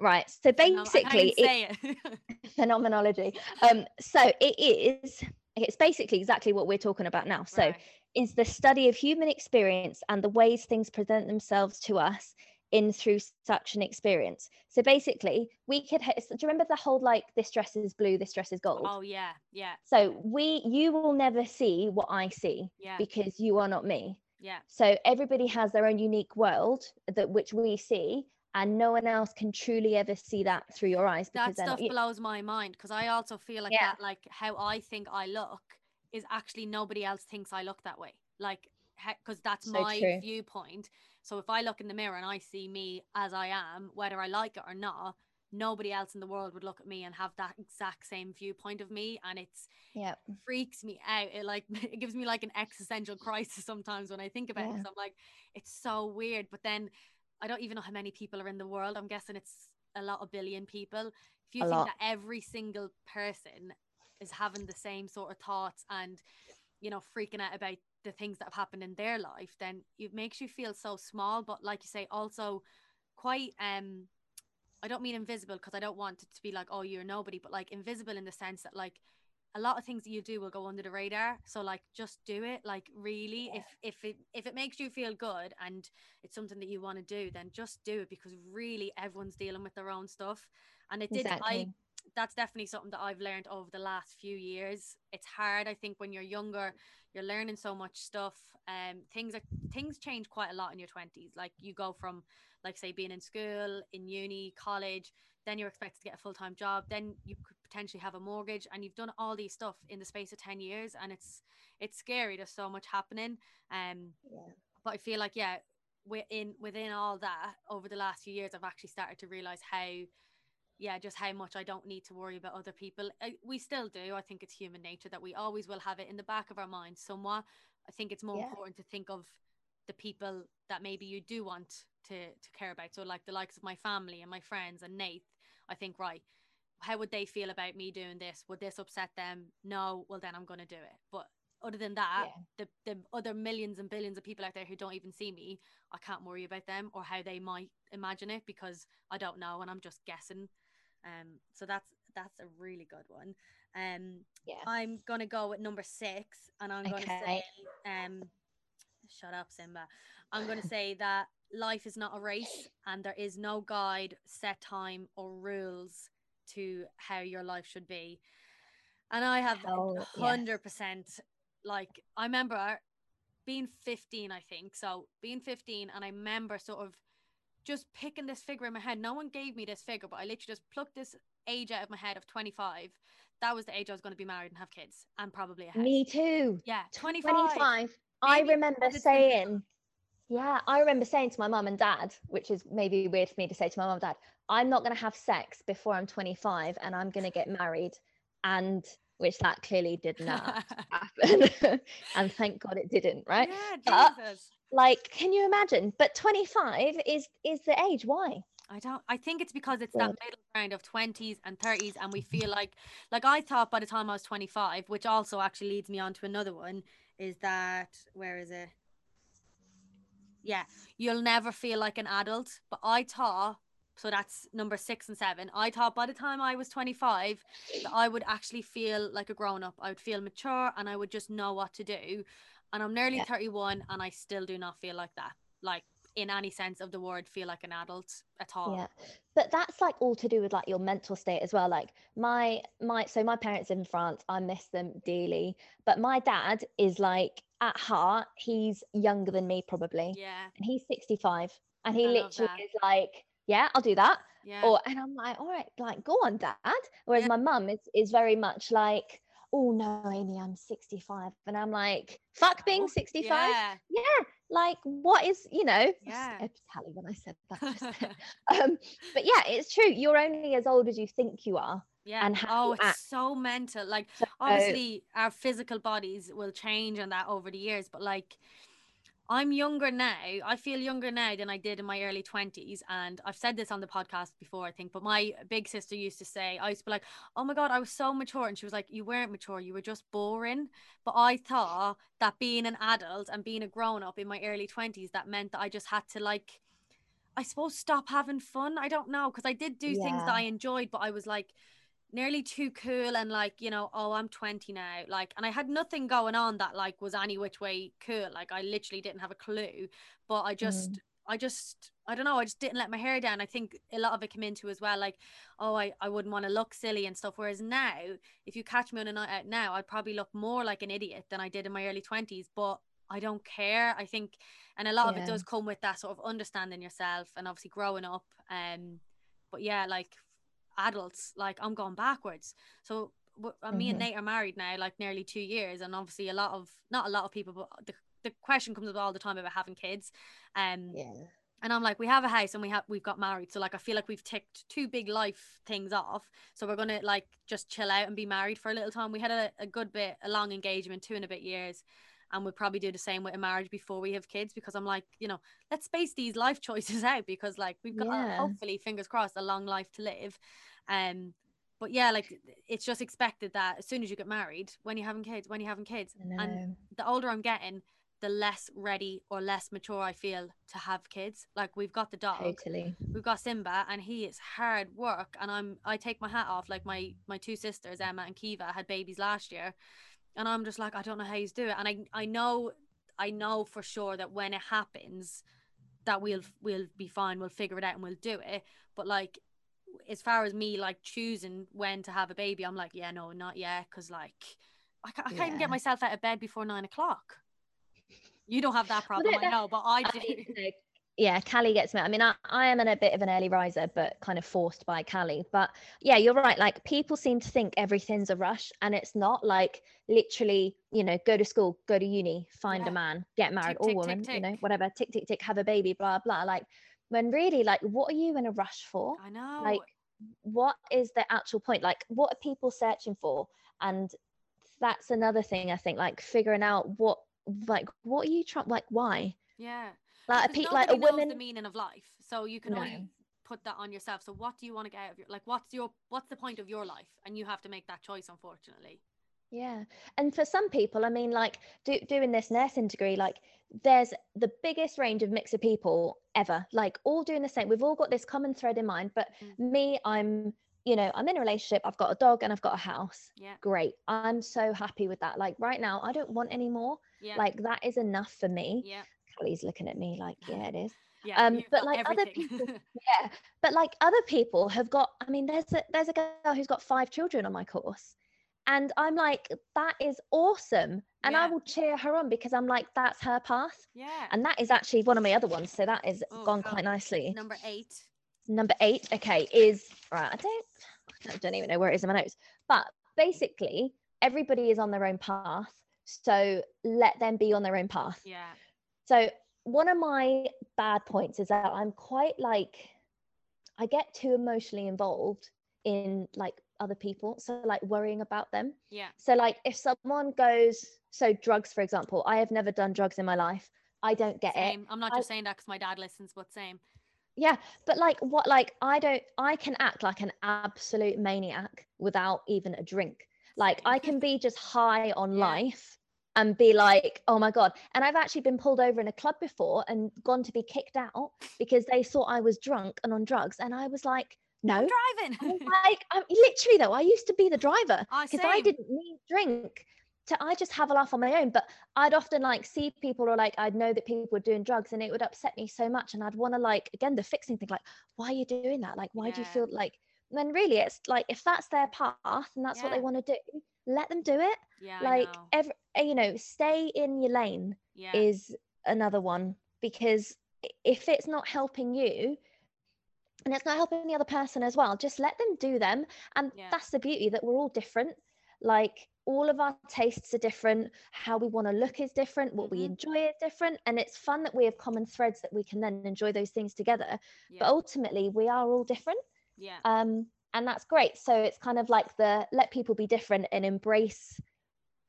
[SPEAKER 2] right so
[SPEAKER 1] No,
[SPEAKER 2] basically
[SPEAKER 1] even
[SPEAKER 2] it,
[SPEAKER 1] it <laughs>
[SPEAKER 2] phenomenology um so it is it's basically exactly what we're talking about now. So
[SPEAKER 1] Right.
[SPEAKER 2] is the study of human experience and the ways things present themselves to us in through such an experience. So basically we could do you remember the whole like this dress is blue this dress is gold?
[SPEAKER 1] Oh yeah yeah.
[SPEAKER 2] So we you will never see what i see
[SPEAKER 1] yeah.
[SPEAKER 2] because you are not me.
[SPEAKER 1] Yeah.
[SPEAKER 2] So everybody has their own unique world that which we see and no one else can truly ever see that through your eyes because
[SPEAKER 1] that stuff
[SPEAKER 2] not
[SPEAKER 1] blows my mind because I also feel like
[SPEAKER 2] Yeah.
[SPEAKER 1] that, like how I think I look is actually nobody else thinks I look that way. Like, because that's
[SPEAKER 2] So
[SPEAKER 1] my
[SPEAKER 2] true.
[SPEAKER 1] viewpoint. So if I look in the mirror and I see me as I am, whether I like it or not, nobody else in the world would look at me and have that exact same viewpoint of me. And it's
[SPEAKER 2] yeah
[SPEAKER 1] freaks me out. It like <laughs> it gives me like an existential crisis sometimes when I think about it. I'm like, it's so weird. But then I don't even know how many people are in the world. I'm guessing it's a lot of billion people. If you
[SPEAKER 2] A
[SPEAKER 1] think
[SPEAKER 2] lot.
[SPEAKER 1] that every single person is having the same sort of thoughts and you know freaking out about the things that have happened in their life, then it makes you feel so small. But like you say, also quite um I don't mean invisible because I don't want it to be like, oh, you're nobody, but like invisible in the sense that like a lot of things that you do will go under the radar. So like just do it. Like really, if if it if it makes you feel good and it's something that you want to do, then just do it because really everyone's dealing with their own stuff. And it did I that's definitely something that I've learned over the last few years. It's hard, I think, when you're younger, you're learning so much stuff. Um, things are things change quite a lot in your twenties. Like you go from, like, say, being in school, in uni, college, then you're expected to get a full time job. Then you could potentially have a mortgage, and you've done all these stuff in the space of ten years, and it's it's scary. There's so much happening. Um,
[SPEAKER 2] yeah
[SPEAKER 1] but I feel like yeah, within within all that over the last few years, I've actually started to realize how, yeah, just how much I don't need to worry about other people. I, we still do. I think it's human nature that we always will have it in the back of our minds somewhat. I think it's more
[SPEAKER 2] Yeah.
[SPEAKER 1] important to think of the people that maybe you do want to to care about. So like the likes of my family and my friends and Nate. I think right. How would they feel about me doing this? Would this upset them? No. Well, then I'm going to do it. But other than that,
[SPEAKER 2] Yeah.
[SPEAKER 1] the the other millions and billions of people out there who don't even see me, I can't worry about them or how they might imagine it because I don't know and I'm just guessing. Um, so that's that's a really good one. Um,
[SPEAKER 2] yeah
[SPEAKER 1] I'm gonna go with number six, and I'm gonna say, um, shut up, Simba. I'm gonna say that life is not a race, and there is no guide, set time, or rules to how your life should be. And I have hundred percent. Like I remember being 15, I think. So being 15, and I remember sort of just picking this figure in my head. No one gave me this figure, but I literally just plucked this age out of my head of 25. That was the age I was going to be married and have kids, and probably a house.
[SPEAKER 2] me too
[SPEAKER 1] Yeah, 25.
[SPEAKER 2] 25 i remember saying yeah i remember saying to my mum and dad which is maybe weird for me to say to my mum and dad i'm not going to have sex before i'm 25 and i'm going to get married and which that clearly did not <laughs> happen <laughs> and thank god it didn't right
[SPEAKER 1] Yeah,
[SPEAKER 2] But-
[SPEAKER 1] Jesus.
[SPEAKER 2] like can you imagine but 25 is is the age why
[SPEAKER 1] I don't. I think it's because it's that middle ground of twenties and thirties, and we feel like, like I thought by the time I was twenty five, which also actually leads me on to another one, is that where is it? Yeah, you'll never feel like an adult. But I thought so that's number six and seven. I thought by the time I was 25 that I would actually feel like a grown up. I would feel mature and I would just know what to do. And I'm nearly
[SPEAKER 2] Yeah.
[SPEAKER 1] 31 and I still do not feel like that. Like in any sense of the word, feel like an adult at all.
[SPEAKER 2] Yeah. But that's like all to do with like your mental state as well. Like my my so my parents in France. I miss them dearly. But my dad is like at heart, he's younger than me probably.
[SPEAKER 1] Yeah.
[SPEAKER 2] And he's 65. And he
[SPEAKER 1] I
[SPEAKER 2] literally is like, Yeah, I'll do that.
[SPEAKER 1] Yeah.
[SPEAKER 2] Or and I'm like, all right, like go on, dad. Whereas
[SPEAKER 1] Yeah.
[SPEAKER 2] my mum is is very much like, oh no, Amy, I'm 65. And I'm like, fuck being
[SPEAKER 1] Oh,
[SPEAKER 2] 65.
[SPEAKER 1] Yeah.
[SPEAKER 2] Yeah. Like what is, you know,
[SPEAKER 1] Yeah.
[SPEAKER 2] Tally when I said that <laughs> <laughs> um, but yeah, it's true. You're only as old as you think you are.
[SPEAKER 1] Yeah.
[SPEAKER 2] and how
[SPEAKER 1] oh, it's
[SPEAKER 2] act.
[SPEAKER 1] so mental. Like
[SPEAKER 2] So
[SPEAKER 1] obviously our physical bodies will change on that over the years, but like I'm younger now. I feel younger now than I did in my early 20s. And I've said this on the podcast before, I think. But my big sister used to say, I used to be like, oh my God, I was so mature. And she was like, you weren't mature. You were just boring. But I thought that being an adult and being a grown up in my early 20s, that meant that I just had to like, I suppose, stop having fun. I don't know. Because I did do things that I enjoyed, but I was like, nearly too cool and like you know oh i'm 20 now like and i had nothing going on that like was any which way cool like i literally didn't have a clue but i just i just i don't know i just didn't let my hair down. I think a lot of it came into as well like oh i, I wouldn't want to look silly and stuff whereas now if you catch me on a night out now i'd probably look more like an idiot than i did in my early 20s but i don't care i think and a lot of it does come with that sort of understanding yourself and obviously growing up um but yeah like adults like i'm going backwards so uh, me and
[SPEAKER 2] Mhm.
[SPEAKER 1] nate are married now like nearly two years and obviously a lot of not a lot of people but the, the question comes up all the time about having kids um
[SPEAKER 2] Yeah.
[SPEAKER 1] and I'm like, we have a house and we have we've got married. So like I feel like we've ticked two big life things off. So we're gonna like just chill out and be married for a little time. We had a, a good bit, a long engagement, two and a bit years. And we'll probably do the same with a marriage before we have kids because I'm like, you know, let's space these life <laughs> choices out because like we've got
[SPEAKER 2] Yeah.
[SPEAKER 1] hopefully, fingers crossed, a long life to live. Um but yeah, like it's just expected that as soon as you get married, when you're having kids, when you're having kids. And the older I'm getting, the less ready or less mature I feel to have kids. Like we've got the dog,
[SPEAKER 2] Totally.
[SPEAKER 1] we've got Simba, and he is hard work. And I'm I take my hat off. Like my my two sisters, Emma and Kiva, had babies last year, and I'm just like I don't know how he's do it. And I I know I know for sure that when it happens, that we'll we'll be fine. We'll figure it out and we'll do it. But like. As far as me like choosing when to have a baby, I'm like, yeah, no, not yet, because like I can't, I can't even get myself out of bed before nine o'clock. You don't have that problem,
[SPEAKER 2] no,
[SPEAKER 1] I know, but I
[SPEAKER 2] I
[SPEAKER 1] do.
[SPEAKER 2] you know, yeah, Callie gets me. I mean, I, I am in a bit of an early riser, but kind of forced by Callie. But yeah, you're right. Like people seem to think everything's a rush, and it's not. Like literally, you know, go to school, go to uni, find
[SPEAKER 1] Yeah.
[SPEAKER 2] a man, get married,
[SPEAKER 1] Tick,
[SPEAKER 2] or
[SPEAKER 1] tick, tick,
[SPEAKER 2] woman, you know, whatever. Tick tick tick, have a baby, blah blah. Like when really, like, what are you in a rush for?
[SPEAKER 1] I know.
[SPEAKER 2] Like, what is the actual point? Like, what are people searching for? And that's another thing I think. Like figuring out what, like, what are you trying? Like, why?
[SPEAKER 1] yeah.
[SPEAKER 2] Like a
[SPEAKER 1] Because
[SPEAKER 2] pe- like a
[SPEAKER 1] knows
[SPEAKER 2] woman.
[SPEAKER 1] the meaning of life. So you can
[SPEAKER 2] No.
[SPEAKER 1] only put that on yourself. So what do you want to get out of your like what's your what's the point of your life? And you have to make that choice, unfortunately.
[SPEAKER 2] Yeah. And for some people, I mean, like do, doing this nursing degree, like there's the biggest range of mix of people ever, like all doing the same. We've all got this common thread in mind. But
[SPEAKER 1] Mm.
[SPEAKER 2] me, I'm, you know, I'm in a relationship, I've got a dog and I've got a house.
[SPEAKER 1] Yeah.
[SPEAKER 2] Great. I'm so happy with that. Like right now, I don't want any more.
[SPEAKER 1] Yeah.
[SPEAKER 2] Like that is enough for me.
[SPEAKER 1] yeah.
[SPEAKER 2] Callie's looking at me like, yeah, it is.
[SPEAKER 1] Yeah.
[SPEAKER 2] um, but, like, other people- <laughs> Yeah. But like other people have got, I mean, there's a there's a girl who's got five children on my course. And I'm like, that is awesome. And I will cheer her on because I'm like, that's her path.
[SPEAKER 1] yeah.
[SPEAKER 2] And that is actually one of my other ones. So that is
[SPEAKER 1] Oh,
[SPEAKER 2] gone
[SPEAKER 1] cool.
[SPEAKER 2] quite nicely.
[SPEAKER 1] Number eight.
[SPEAKER 2] Number eight, okay, is right. I don't I don't even know where it is in my notes. But basically, everybody is on their own path. So let them be on their own path.
[SPEAKER 1] Yeah.
[SPEAKER 2] So one of my bad points is that I'm quite like I get too emotionally involved in like other people. So like worrying about them.
[SPEAKER 1] Yeah.
[SPEAKER 2] So like if someone goes so drugs for example, I have never done drugs in my life. I don't get it.
[SPEAKER 1] I'm not
[SPEAKER 2] I-
[SPEAKER 1] just saying that because my dad listens, but same.
[SPEAKER 2] Yeah, but like what like I don't I can act like an absolute maniac without even a drink. Like I can be just high on <laughs>
[SPEAKER 1] Yeah.
[SPEAKER 2] life and be like, oh my God. And I've actually been pulled over in a club before and gone to be kicked out because they thought I was drunk and on drugs. And I was like, no.
[SPEAKER 1] I'm driving.
[SPEAKER 2] I'm like, I'm, literally though, I used to be the driver ah,
[SPEAKER 1] Oh,
[SPEAKER 2] because I didn't need drink. To, I just have a laugh on my own, but I'd often like see people or like I'd know that people were doing drugs and it would upset me so much. And I'd want to like, again, the fixing thing, like, why are you doing that? Like, why do you feel like, then really it's like, if that's their path and that's what they want to do, let them do it
[SPEAKER 1] Yeah,
[SPEAKER 2] like
[SPEAKER 1] know.
[SPEAKER 2] every uh, you know stay in your lane
[SPEAKER 1] yeah.
[SPEAKER 2] is another one because if it's not helping you and it's not helping the other person as well just let them do them and
[SPEAKER 1] Yeah.
[SPEAKER 2] that's the beauty that we're all different like all of our tastes are different how we want to look is different what we
[SPEAKER 1] Mhm.
[SPEAKER 2] enjoy is different and it's fun that we have common threads that we can then enjoy those things together
[SPEAKER 1] yeah.
[SPEAKER 2] but ultimately we are all different
[SPEAKER 1] yeah.
[SPEAKER 2] um and that's great so it's kind of like the let people be different and embrace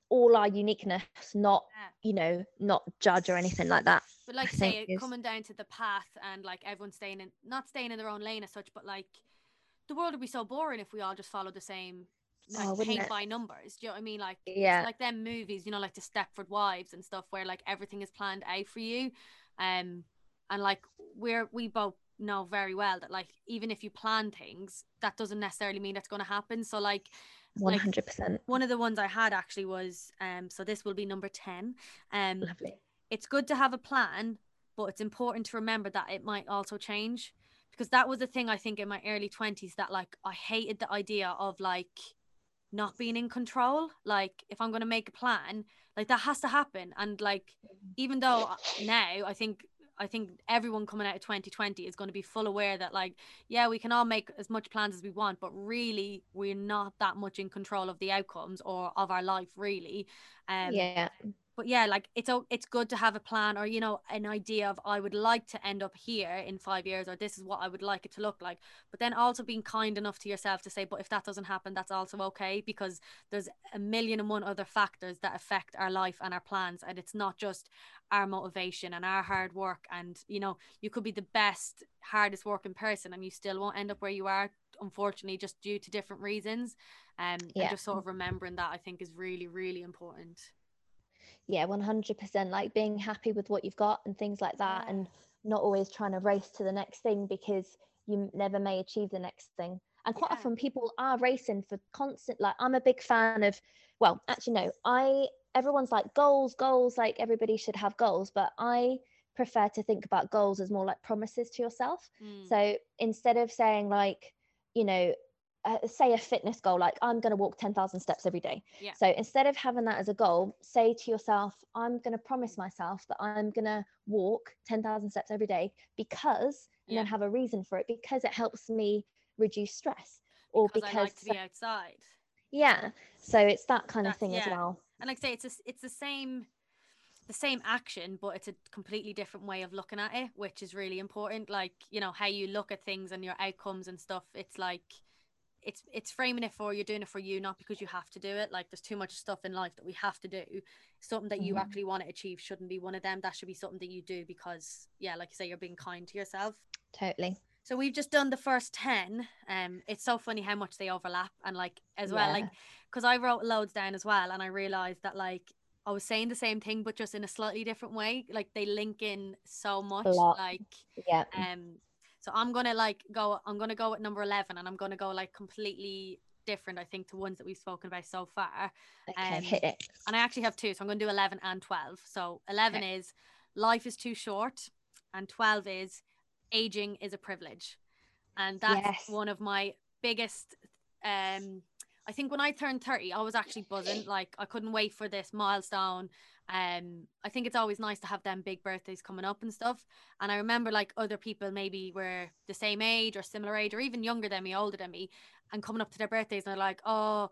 [SPEAKER 2] all our uniqueness not
[SPEAKER 1] Yeah.
[SPEAKER 2] you know not judge or anything like that
[SPEAKER 1] But like
[SPEAKER 2] I
[SPEAKER 1] say, coming down to the path and like everyone staying in, not staying in their own lane as such, but like the world would be so boring if we all just followed the same, like
[SPEAKER 2] Oh,
[SPEAKER 1] paint
[SPEAKER 2] it?
[SPEAKER 1] by numbers. Do you know what I mean? Like,
[SPEAKER 2] Yeah.
[SPEAKER 1] like them movies, you know, like the Stepford Wives and stuff, where like everything is planned out for you, um, and like we're we both know very well that like even if you plan things, that doesn't necessarily mean that's going to happen. So like
[SPEAKER 2] 100%
[SPEAKER 1] one of the ones I had actually was um so this will be number 10 um
[SPEAKER 2] lovely.
[SPEAKER 1] it's good to have a plan but it's important to remember that it might also change. Because that was the thing I think in my early 20s that like I hated the idea of like not being in control. Like if I'm going to make a plan like that has to happen. And like even though uh, now I think I think everyone coming out of 2020 is going to be full aware that like yeah we can all make as much plans as we want but really we're not that much in control of the outcomes or of our life really. Um
[SPEAKER 2] yeah
[SPEAKER 1] but yeah like it's it's good to have a plan or you know an idea of i would like to end up here in five years or this is what i would like it to look like. But then also being kind enough to yourself to say but if that doesn't happen that's also okay because there's a million and one other factors that affect our life and our plans and it's not just our motivation and our hard work and you know you could be the best hardest working person and you still won't end up where you are unfortunately just due to different reasons. Um,
[SPEAKER 2] Yeah.
[SPEAKER 1] and just sort of remembering that i think is really really important
[SPEAKER 2] yeah 100% like being happy with what you've got and things like that
[SPEAKER 1] Yeah.
[SPEAKER 2] and not always trying to race to the next thing because you never may achieve the next thing and quite
[SPEAKER 1] Yeah.
[SPEAKER 2] often people are racing for constant like i'm a big fan of well actually no i everyone's like goals goals like everybody should have goals but i prefer to think about goals as more like promises to yourself
[SPEAKER 1] Mm.
[SPEAKER 2] so instead of saying like you know uh, say a fitness goal like i'm going to walk 10,000 steps every day
[SPEAKER 1] Yeah.
[SPEAKER 2] so instead of having that as a goal say to yourself i'm going to promise myself that i'm going to walk 10,000 steps every day because and
[SPEAKER 1] Yeah.
[SPEAKER 2] then have a reason for it because it helps me reduce stress or
[SPEAKER 1] because
[SPEAKER 2] because,
[SPEAKER 1] I like to be outside.
[SPEAKER 2] yeah so it's that kind of
[SPEAKER 1] That's-
[SPEAKER 2] thing as well
[SPEAKER 1] And like I say, it's a, it's the same the same action, but it's a completely different way of looking at it, which is really important. Like, you know, how you look at things and your outcomes and stuff. It's like it's it's framing it for you're doing it for you, not because you have to do it. Like there's too much stuff in life that we have to do. Something that you
[SPEAKER 2] Mhm.
[SPEAKER 1] actually want to achieve shouldn't be one of them. That should be something that you do because yeah, like you say, you're being kind to yourself.
[SPEAKER 2] totally
[SPEAKER 1] So we've just done the first 10. Um it's so funny how much they overlap and like as well like cuz I wrote loads down as well and I realized that like I was saying the same thing but just in a slightly different way. Like they link in so much like
[SPEAKER 2] yeah
[SPEAKER 1] um so I'm going to like go I'm going to go at number 11 and I'm going to go like completely different I think to ones that we've spoken about so far.
[SPEAKER 2] okay
[SPEAKER 1] um,
[SPEAKER 2] hit it
[SPEAKER 1] And I actually have two so I'm going to do 11 and 12. So 11 is life is too short and 12 is aging is a privilege and that's
[SPEAKER 2] Yes.
[SPEAKER 1] one of my biggest um i think when i turned 30 i was actually buzzing <laughs> like i couldn't wait for this milestone um i think it's always nice to have them big birthdays coming up and stuff. And i remember like other people maybe were the same age or similar age or even younger than me older than me and coming up to their birthdays and they're like oh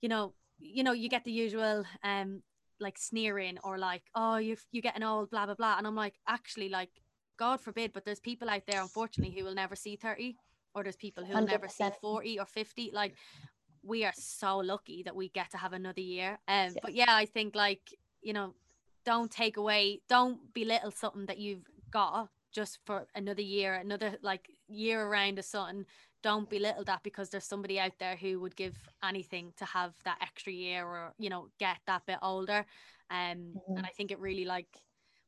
[SPEAKER 1] you know you know you get the usual um like sneering or like oh you you getting old blah blah blah. And i'm like actually like god forbid but there's people out there unfortunately who will never see 30 or there's people who will never see 40 or 50 like we are so lucky that we get to have another year. Um but yeah i think like you know don't take away don't belittle something that you've got just for another year another like year around the sun don't belittle that because there's somebody out there who would give anything to have that extra year or you know get that bit older. Um
[SPEAKER 2] Mhm.
[SPEAKER 1] and i think it really like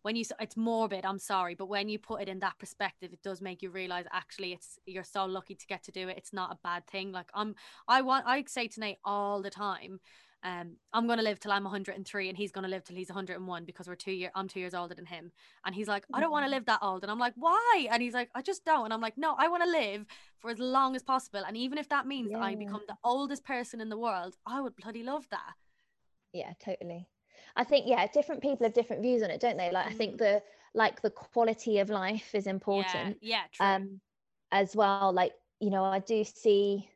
[SPEAKER 1] when you it's morbid i'm sorry but when you put it in that perspective it does make you realize actually it's you're so lucky to get to do it. It's not a bad thing. Like i'm i want i say to nate all the time um, I'm gonna live till I'm 103, and he's gonna live till he's 101 because we're two year. I'm two years older than him, and he's like, I don't want to
[SPEAKER 2] Mhm.
[SPEAKER 1] live that old, and I'm like, why? And he's like, I just don't, and I'm like, no, I want to live for as long as possible, and even if that means I become the oldest person in the world, I would bloody love that.
[SPEAKER 2] yeah totally i think yeah different people have different views on it don't they like i think
[SPEAKER 1] Mm.
[SPEAKER 2] the like the quality of life is important
[SPEAKER 1] Yeah, yeah, true.
[SPEAKER 2] um as well like you know i do see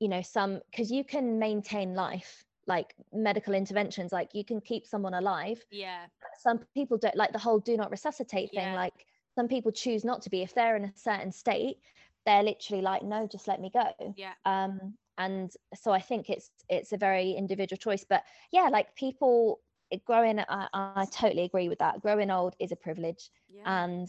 [SPEAKER 2] you know some because you can maintain life like medical interventions like you can keep someone alive
[SPEAKER 1] yeah,
[SPEAKER 2] some people don't like the whole do not resuscitate thing
[SPEAKER 1] Yeah.
[SPEAKER 2] like some people choose not to be if they're in a certain state they're literally like no just let me go
[SPEAKER 1] yeah,
[SPEAKER 2] um and so i think it's it's a very individual choice but yeah like people growing I, I totally agree with that growing old is a privilege
[SPEAKER 1] yeah.
[SPEAKER 2] and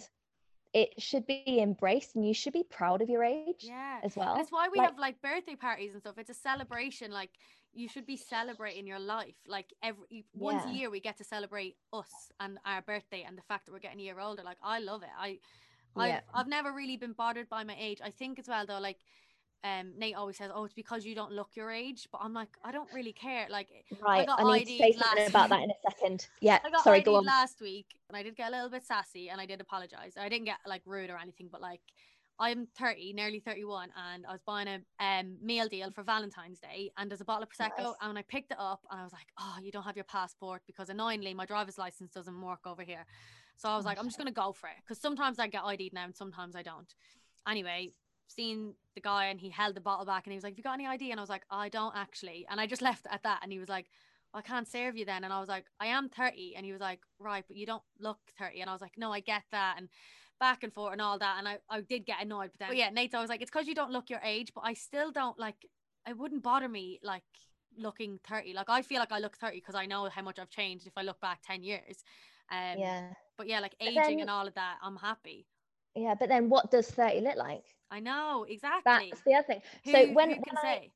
[SPEAKER 2] it should be embraced and you should be proud of your age
[SPEAKER 1] yeah.
[SPEAKER 2] as well
[SPEAKER 1] that's why we
[SPEAKER 2] like-
[SPEAKER 1] have like birthday parties and stuff. It's a celebration. Like you should be celebrating your life. Like every once a year we get to celebrate us and our birthday and the fact that we're getting a year older. Like I love it. I I've
[SPEAKER 2] Yeah.
[SPEAKER 1] I've never really been bothered by my age. I think as well though, like um Nate always says, Oh, it's because you don't look your age. But I'm like, I don't really care. Like
[SPEAKER 2] right
[SPEAKER 1] got
[SPEAKER 2] i need to say something about that <laughs> in a second yeah
[SPEAKER 1] I got
[SPEAKER 2] sorry
[SPEAKER 1] ID'd
[SPEAKER 2] go on
[SPEAKER 1] last week and I did get a little bit sassy and I did apologize. I didn't get like rude or anything, but like I'm 30, nearly 31, and I was buying a um, meal deal for Valentine's Day, and there's a bottle of prosecco,
[SPEAKER 2] Nice.
[SPEAKER 1] and I picked it up, and I was like, "Oh, you don't have your passport," because annoyingly, my driver's license doesn't work over here. So I was like, "I'm just <laughs> gonna go for it," because sometimes I get ID'd now, and sometimes I don't. Anyway, seen the guy, and he held the bottle back, and he was like, "Have you got any ID?" And I was like, "I don't actually," and I just <laughs> left at that, and he was like. I can't serve you then. And I was like, I am 30. And he was like, right, but you don't look 30. And I was like, no, I get that. And back and forth and all that. And I, I did get annoyed. But then, but yeah, Nate's always like, it's because you don't look your age, but I still don't like, it wouldn't bother me like looking 30. Like, I feel like I look 30 because I know how much I've changed if I look back 10 years. Um,
[SPEAKER 2] yeah
[SPEAKER 1] But yeah, like aging
[SPEAKER 2] then-
[SPEAKER 1] and all of that, I'm happy.
[SPEAKER 2] yeah but then what does 30 look like
[SPEAKER 1] I know, exactly.
[SPEAKER 2] that's the other thing
[SPEAKER 1] who,
[SPEAKER 2] so when,
[SPEAKER 1] who
[SPEAKER 2] when
[SPEAKER 1] can
[SPEAKER 2] I,
[SPEAKER 1] say?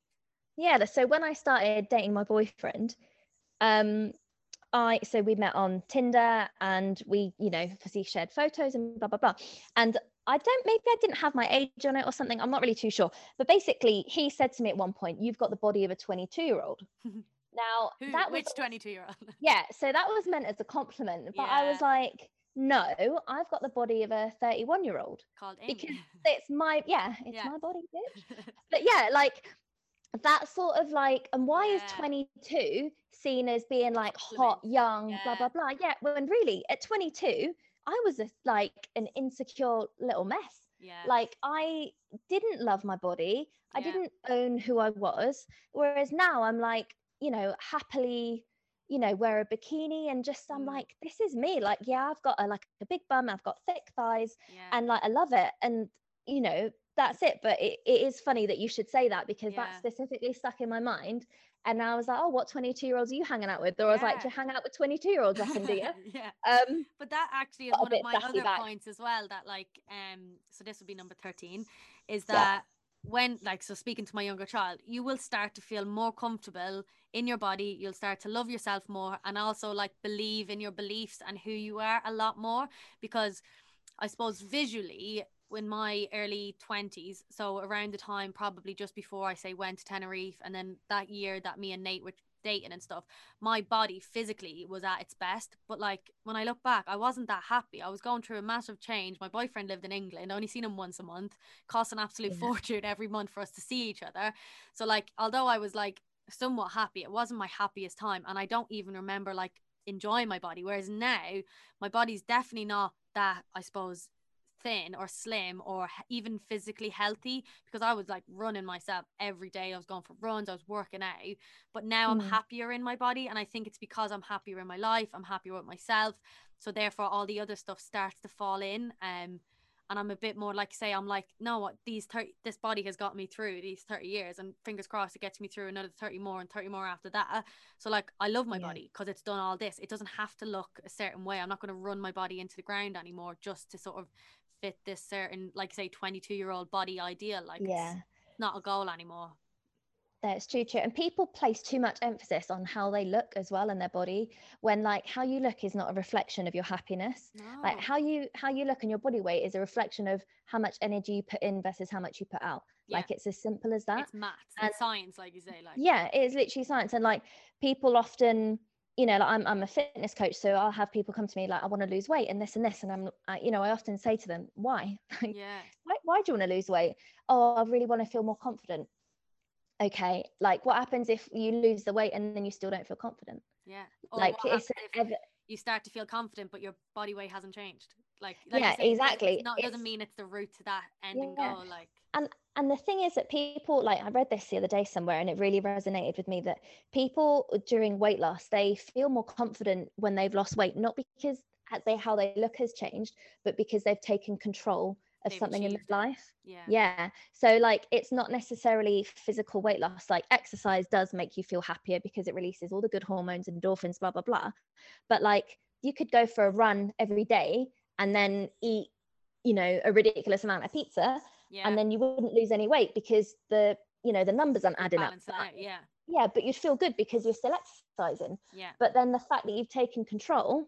[SPEAKER 2] yeah so when i started dating my boyfriend um i so we met on tinder and we you know obviously shared photos and blah blah blah and i don't maybe i didn't have my age on it or something i'm not really too sure but basically he said to me at one point you've got the body of a 22 year old <laughs> now
[SPEAKER 1] Who,
[SPEAKER 2] that was
[SPEAKER 1] which 22 year old? <laughs>
[SPEAKER 2] yeah so that was meant as a compliment but i was like no i've got the body of a 31 year old
[SPEAKER 1] Called Amy.
[SPEAKER 2] because it's my yeah it's
[SPEAKER 1] Yeah.
[SPEAKER 2] my body bitch <laughs> but yeah like that sort of like and why is 22 seen as being like hot young blah
[SPEAKER 1] Yeah.
[SPEAKER 2] blah blah yeah when really at 22 i was a, like an insecure little mess
[SPEAKER 1] yeah.
[SPEAKER 2] like i didn't love my body i
[SPEAKER 1] Yeah.
[SPEAKER 2] didn't own who i was whereas now i'm like you know happily you know wear a bikini and just i'm
[SPEAKER 1] Mm.
[SPEAKER 2] like this is me like yeah i've got a like a big bum i've got thick thighs
[SPEAKER 1] yeah.
[SPEAKER 2] and like I love it. And you know, that's it. But it, it is funny that you should say that because that specifically stuck in my mind. And I was like, oh, what 22 year olds are you hanging out with? Or I was like,
[SPEAKER 1] Yeah.
[SPEAKER 2] do you hang out with 22 year olds often, do you? <laughs>
[SPEAKER 1] yeah.
[SPEAKER 2] Um,
[SPEAKER 1] But that actually is one of my other
[SPEAKER 2] back.
[SPEAKER 1] points as well. That like, um, so this would be number thirteen, is
[SPEAKER 2] Yeah.
[SPEAKER 1] that when like so speaking to my younger child, you will start to feel more comfortable in your body. You'll start to love yourself more, and also like believe in your beliefs and who you are a lot more. Because I suppose visually, in my early twenties, so around the time probably just before I say went to Tenerife, and then that year that me and Nate were dating and stuff my body physically was at its best. But like when i look back i wasn't that happy. I was going through a massive change. My boyfriend lived in england. I only seen him once a month. Cost an absolute
[SPEAKER 2] Yeah.
[SPEAKER 1] fortune every month for us to see each other. So like although i was like somewhat happy it wasn't my happiest time and i don't even remember like enjoying my body. Whereas now my body's definitely not that i suppose thin or slim or even physically healthy because I was like running myself every day. I was going for runs, I was working out. But now I'm
[SPEAKER 2] Mm.
[SPEAKER 1] happier in my body. And I think it's because I'm happier in my life, I'm happier with myself. So therefore all the other stuff starts to fall in. Um and I'm a bit more like say I'm like, no, what these 30 this body has got me through these 30 years and fingers crossed it gets me through another 30 more and 30 more after that. So like I love my
[SPEAKER 2] Yeah.
[SPEAKER 1] body because it's done all this. It doesn't have to look a certain way. I'm not going to run my body into the ground anymore just to sort of fit this certain like say 22 year old body ideal like it's-
[SPEAKER 2] yeah.
[SPEAKER 1] not a goal anymore.
[SPEAKER 2] That's true, true. And people place too much emphasis on how they look as well in their body when like how you look is not a reflection of your happiness.
[SPEAKER 1] No.
[SPEAKER 2] Like how you how you look and your body weight is a reflection of how much energy you put in versus how much you put out.
[SPEAKER 1] Yeah.
[SPEAKER 2] Like it's as simple as that.
[SPEAKER 1] it's maths
[SPEAKER 2] and-
[SPEAKER 1] and science, like you say. Like
[SPEAKER 2] yeah it is literally science and like people often you know like I'm, I'm a fitness coach so i'll have people come to me like i want to lose weight and this and this and i'm I, you know i often say to them why <laughs>
[SPEAKER 1] yeah,
[SPEAKER 2] why, why do you want to lose weight oh i really want to feel more confident okay like what happens if you lose the weight and then you still don't feel confident
[SPEAKER 1] yeah. Or
[SPEAKER 2] like it's ever,
[SPEAKER 1] you start to feel confident, but your body weight hasn't changed. Like, like
[SPEAKER 2] Yeah,
[SPEAKER 1] say,
[SPEAKER 2] exactly.
[SPEAKER 1] It's not, it doesn't mean it's the route to that ending
[SPEAKER 2] Yeah.
[SPEAKER 1] goal. Like,
[SPEAKER 2] and and the thing is that people like i read this the other day somewhere and it really resonated with me that people during weight loss they feel more confident when they've lost weight not because they how they look has changed but because they've taken control of
[SPEAKER 1] They've
[SPEAKER 2] something in their life.
[SPEAKER 1] Yeah,
[SPEAKER 2] yeah. So like it's not necessarily physical weight loss like exercise does make you feel happier because it releases all the good hormones endorphins blah blah blah. But like you could go for a run every day and then eat you know a ridiculous amount of pizza
[SPEAKER 1] yeah.
[SPEAKER 2] and then you wouldn't lose any weight because the you know the numbers aren't adding up.
[SPEAKER 1] Balance it out. Yeah,
[SPEAKER 2] yeah but you'd feel good because you're still exercising.
[SPEAKER 1] Yeah,
[SPEAKER 2] but then the fact that you've taken control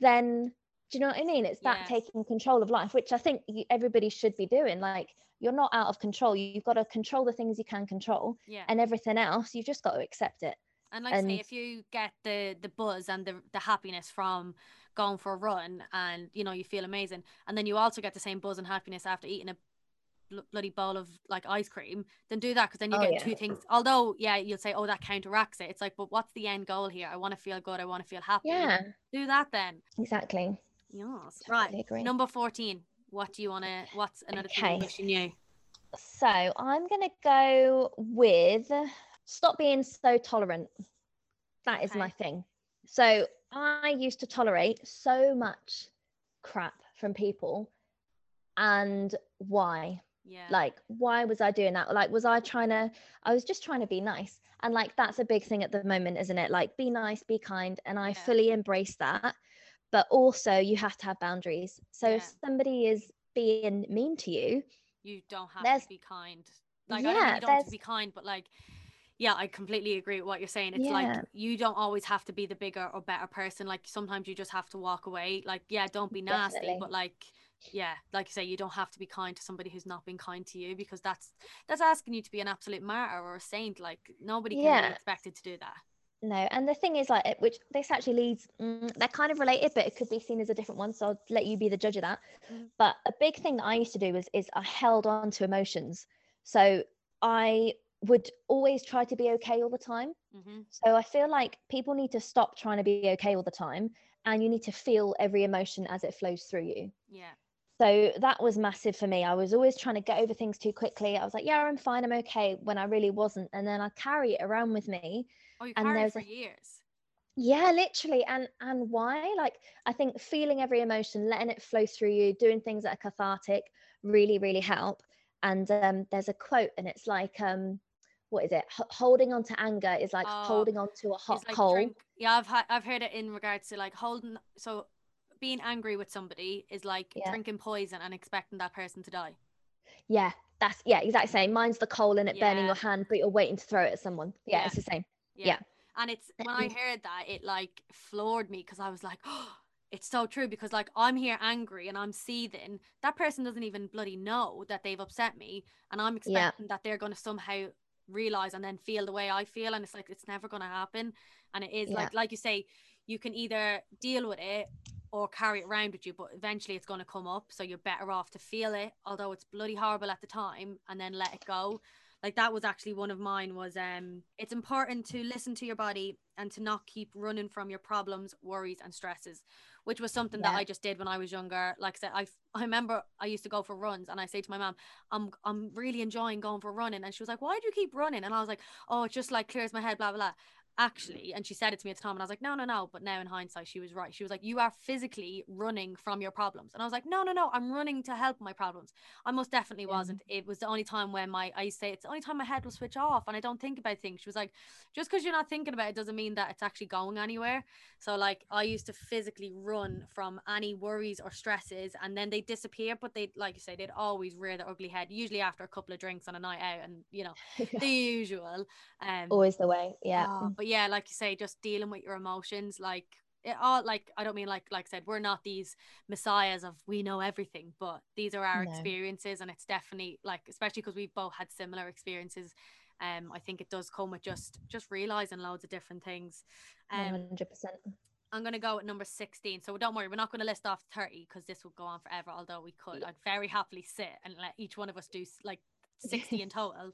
[SPEAKER 2] then do you know what i mean? It's that
[SPEAKER 1] Yes.
[SPEAKER 2] taking control of life which i think you, everybody should be doing. Like you're not out of control. You've got to control the things you can control
[SPEAKER 1] yeah.
[SPEAKER 2] and everything else. You've just got to accept it.
[SPEAKER 1] And like I say, if you get the the buzz and the the happiness from going for a run, and you know you feel amazing, and then you also get the same buzz and happiness after eating a bloody bowl of like ice cream, then do that because then you
[SPEAKER 2] Oh,
[SPEAKER 1] get
[SPEAKER 2] yeah.
[SPEAKER 1] two things. Although, yeah, you'll say, oh, that counteracts it. It's like, but what's the end goal here? I want to feel good. I want to feel happy.
[SPEAKER 2] yeah
[SPEAKER 1] Do that then.
[SPEAKER 2] exactly
[SPEAKER 1] Yes.
[SPEAKER 2] Totally
[SPEAKER 1] right.
[SPEAKER 2] agree.
[SPEAKER 1] Number fourteen. What do you want to? What's another thing
[SPEAKER 2] Okay.
[SPEAKER 1] you wish you
[SPEAKER 2] so i'm going to go with stop being so tolerant That is my thing so i used to tolerate so much crap from people and why
[SPEAKER 1] Yeah.
[SPEAKER 2] like why was i doing that like was i trying to i was just trying to be nice and like that's a big thing at the moment isn't it like be nice be kind and i
[SPEAKER 1] Yeah.
[SPEAKER 2] fully embrace that but also you have to have boundaries so if somebody is being mean to you
[SPEAKER 1] you don't have to be kind. Like I don't
[SPEAKER 2] Yeah,
[SPEAKER 1] you don't have to be kind, but like yeah, I completely agree with what you're saying. It's
[SPEAKER 2] Yeah.
[SPEAKER 1] like you don't always have to be the bigger or better person. Like sometimes you just have to walk away. Like, yeah, don't be nasty,
[SPEAKER 2] Definitely.
[SPEAKER 1] but like yeah, like you say, you don't have to be kind to somebody who's not been kind to you because that's that's asking you to be an absolute martyr or a saint. Like nobody can
[SPEAKER 2] Yeah.
[SPEAKER 1] be expected to do that.
[SPEAKER 2] no and the thing is like which this actually leads mm, they're kind of related but it could be seen as a different one so i'll let you be the judge of that
[SPEAKER 1] Mhm.
[SPEAKER 2] but a big thing that i used to do was is i held on to emotions so i would always try to be okay all the time
[SPEAKER 1] hmm
[SPEAKER 2] so i feel like people need to stop trying to be okay all the time and you need to feel every emotion as it flows through you
[SPEAKER 1] Yeah.
[SPEAKER 2] So that was massive for me i was always trying to get over things too quickly i was like yeah i'm fine i'm okay when i really wasn't and then i carry it around with me
[SPEAKER 1] Oh, you
[SPEAKER 2] And
[SPEAKER 1] carried it
[SPEAKER 2] there's
[SPEAKER 1] for
[SPEAKER 2] a-
[SPEAKER 1] years.
[SPEAKER 2] yeah, literally. And and why? Like I think feeling every emotion, letting it flow through you, doing things that are cathartic really, really help. And um there's a quote and it's like um what is it? H- holding on to anger is like
[SPEAKER 1] Oh,
[SPEAKER 2] holding on to a hot
[SPEAKER 1] like
[SPEAKER 2] coal.
[SPEAKER 1] drink. Yeah, I've had I've heard it in regards to like holding so being angry with somebody is like
[SPEAKER 2] Yeah.
[SPEAKER 1] drinking poison and expecting that person to die.
[SPEAKER 2] Yeah, that's yeah, exactly same. Mine's the coal in it burning your hand, but you're waiting to throw it at someone. Yeah,
[SPEAKER 1] Yeah.
[SPEAKER 2] it's the same.
[SPEAKER 1] Yeah.
[SPEAKER 2] Yeah.
[SPEAKER 1] And it's <clears throat> when I heard that, it like floored me because I was like, oh, <gasps> it's so true because like I'm here angry and I'm seething. That person doesn't even bloody know that they've upset me, and I'm
[SPEAKER 2] Yeah.
[SPEAKER 1] expecting that they're going to somehow realize and then feel the way I feel, and it's like it's never going to happen. And it is
[SPEAKER 2] Yeah.
[SPEAKER 1] like like you say, you can either deal with it or carry it around with you, but eventually it's going to come up. So you're better off to feel it, although it's bloody horrible at the time, and then let it go. Like that was actually one of mine was um it's important to listen to your body and to not keep running from your problems worries and stresses which was something that i just did when i was younger. Like i said i i remember i used to go for runs and i say to my mom i'm i'm really enjoying going for running and she was like why do you keep running? And i was like oh it just like clears my head blah blah blah actually and she said it to me at the time and I was like no no no but now in hindsight she was right she was like you are physically running from your problems and I was like no no no I'm running to help my problems I most definitely
[SPEAKER 2] Yeah.
[SPEAKER 1] wasn't it was the only time when my I say it's the only time my head will switch off and I don't think about things she was like just because you're not thinking about it doesn't mean that it's actually going anywhere so like I used to physically run from any worries or stresses and then they disappear but they like you say they'd always rear their ugly head usually after a couple of drinks on a night out and you know <laughs> the usual um
[SPEAKER 2] Always the way. Yeah.
[SPEAKER 1] Oh, but yeah, like you say, just dealing with your emotions, like it all like I don't mean like like I said, we're not these messiahs of we know everything, but these are our
[SPEAKER 2] No.
[SPEAKER 1] experiences, and it's definitely like especially because we've both had similar experiences. Um, I think it does come with just just realizing loads of different things. Um,
[SPEAKER 2] hundred percent.
[SPEAKER 1] I'm gonna go at number sixteen. So don't worry, we're not gonna list off thirty because this would go on forever. Although we could. I'd very happily sit and let each one of us do like sixty <laughs> in total.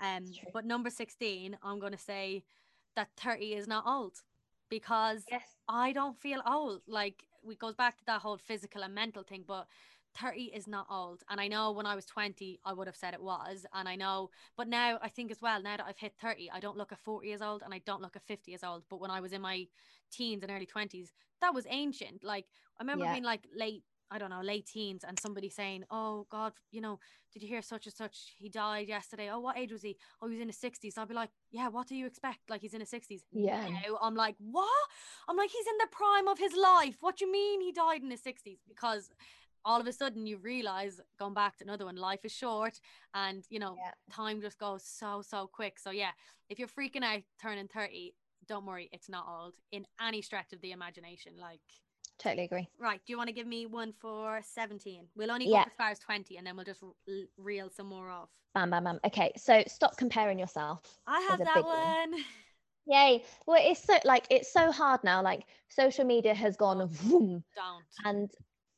[SPEAKER 1] Um, but number sixteen, I'm gonna say that thirty is not old because
[SPEAKER 2] Yes.
[SPEAKER 1] I don't feel old. Like it goes back to that whole physical and mental thing, but 30 is not old. And I know when I was 20, I would have said it was. And I know, but now I think as well, now that I've hit 30, I don't look at 40 years old and I don't look at 50 years old. But when I was in my teens and early 20s, that was ancient. Like I remember
[SPEAKER 2] Yeah.
[SPEAKER 1] being like late. I don't know, late teens, and somebody saying, "Oh God, you know, did you hear such and such? He died yesterday. Oh, what age was he? Oh, he was in his 60s." I'd be like, "Yeah, what do you expect? Like he's in his 60s."
[SPEAKER 2] Yeah.
[SPEAKER 1] I'm like, "What?" I'm like, "He's in the prime of his life. What do you mean he died in his 60s?" Because all of a sudden you realize, going back to another one, life is short, and you know,
[SPEAKER 2] Yeah.
[SPEAKER 1] time just goes so so quick. So yeah, if you're freaking out turning 30, don't worry, it's not old in any stretch of the imagination. Like.
[SPEAKER 2] Totally agree.
[SPEAKER 1] Right. Do you want to give me one for 17? We'll only go
[SPEAKER 2] Yeah.
[SPEAKER 1] as far as 20 and then we'll just r- reel some more off.
[SPEAKER 2] Bam, bam, bam. Okay, so stop comparing yourself.
[SPEAKER 1] I have that
[SPEAKER 2] one.
[SPEAKER 1] one.
[SPEAKER 2] Yay. Well, it's so like it's so hard now. Like social media has gone vroom,
[SPEAKER 1] Don't.
[SPEAKER 2] and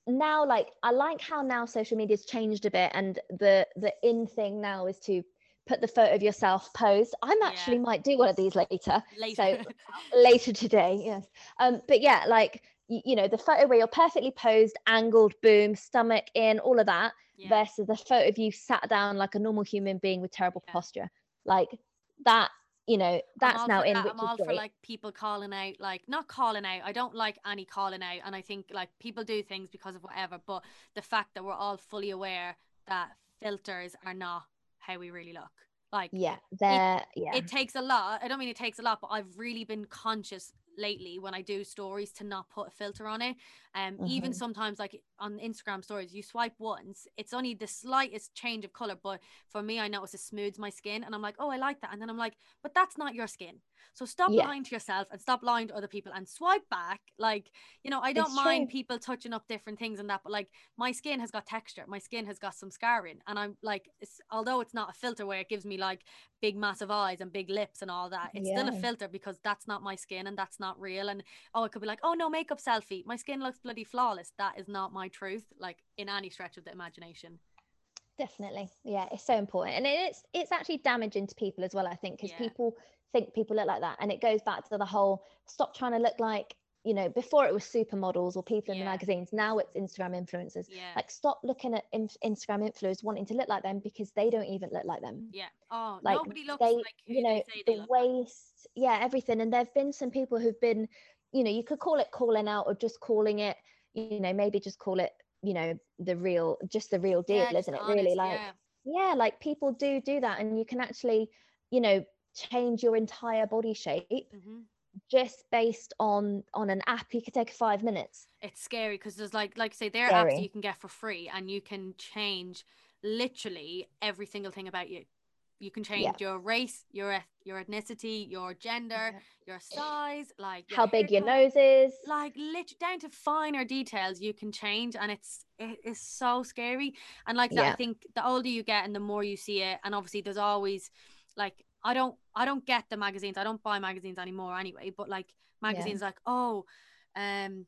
[SPEAKER 2] now like I like how now social media's changed a bit, and the the in thing now is to put the photo of yourself posed. I'm actually
[SPEAKER 1] Yeah.
[SPEAKER 2] might do one of these later.
[SPEAKER 1] Later.
[SPEAKER 2] So <laughs> later today yes um but yeah like you know the photo where you're perfectly posed angled boom stomach in all of that
[SPEAKER 1] yeah.
[SPEAKER 2] versus the photo of you sat down like a normal human being with terrible
[SPEAKER 1] Yeah.
[SPEAKER 2] posture like that you know that's now in
[SPEAKER 1] that.
[SPEAKER 2] which
[SPEAKER 1] I'm all
[SPEAKER 2] is
[SPEAKER 1] for like people calling out, like not calling out. I don't like any calling out, and I think like people do things because of whatever. But the fact that we're all fully aware that filters are not how we really look. Like
[SPEAKER 2] yeah there yeah
[SPEAKER 1] it takes a lot. I don't mean it takes a lot, but I've really been conscious lately when I do stories to not put a filter on it. Um, even
[SPEAKER 2] Mhm.
[SPEAKER 1] sometimes like on Instagram stories, you swipe once, it's only the slightest change of color, but for me, I notice it smooths my skin, and I'm like, oh, I like that, and then I'm like, but that's not your skin. So stop
[SPEAKER 2] Yeah.
[SPEAKER 1] lying to yourself and stop lying to other people and swipe back. Like, you know, I don't
[SPEAKER 2] It's
[SPEAKER 1] mind
[SPEAKER 2] true.
[SPEAKER 1] people touching up different things and that, but like my skin has got texture, my skin has got some scarring, and I'm like, it's, although it's not a filter where it gives me like big massive eyes and big lips and all that, it's still a filter because that's not my skin and that's not real. And oh, it could be like, oh no, makeup selfie, my skin looks bloody flawless. That is not my truth, like in any stretch of the imagination.
[SPEAKER 2] definitely yeah it's so important and it's it's actually damaging to people as well i think because
[SPEAKER 1] Yeah.
[SPEAKER 2] people think people look like that and it goes back to the whole stop trying to look like you know before it was supermodels or people in
[SPEAKER 1] Yeah.
[SPEAKER 2] the magazines now it's instagram influencers
[SPEAKER 1] Yeah.
[SPEAKER 2] like stop looking at inf- instagram influencers wanting to look like them because they don't even look like them
[SPEAKER 1] yeah. Oh,
[SPEAKER 2] like
[SPEAKER 1] nobody looks
[SPEAKER 2] they
[SPEAKER 1] like who
[SPEAKER 2] you know
[SPEAKER 1] they say they
[SPEAKER 2] the
[SPEAKER 1] look like.
[SPEAKER 2] waist yeah everything and there have been some people who've been you know you could call it calling out or just calling it you know maybe just call it you know the real just the real deal
[SPEAKER 1] Yeah,
[SPEAKER 2] isn't it really? like
[SPEAKER 1] yeah.
[SPEAKER 2] yeah like people do do that and you can actually you know change your entire body shape
[SPEAKER 1] Mhm.
[SPEAKER 2] just based on on an app. You could take five minutes.
[SPEAKER 1] It's scary because there's like like I say there are apps that you can get for free and you can change literally every single thing about you you can change
[SPEAKER 2] Yeah.
[SPEAKER 1] your race your your ethnicity your gender your size like your
[SPEAKER 2] how big your nose is.
[SPEAKER 1] Like lit down to finer details you can change and it's it is so scary. And like that i think the older you get and the more you see it and obviously there's always like i don't i don't get the magazines i don't buy magazines anymore anyway but like magazines like oh um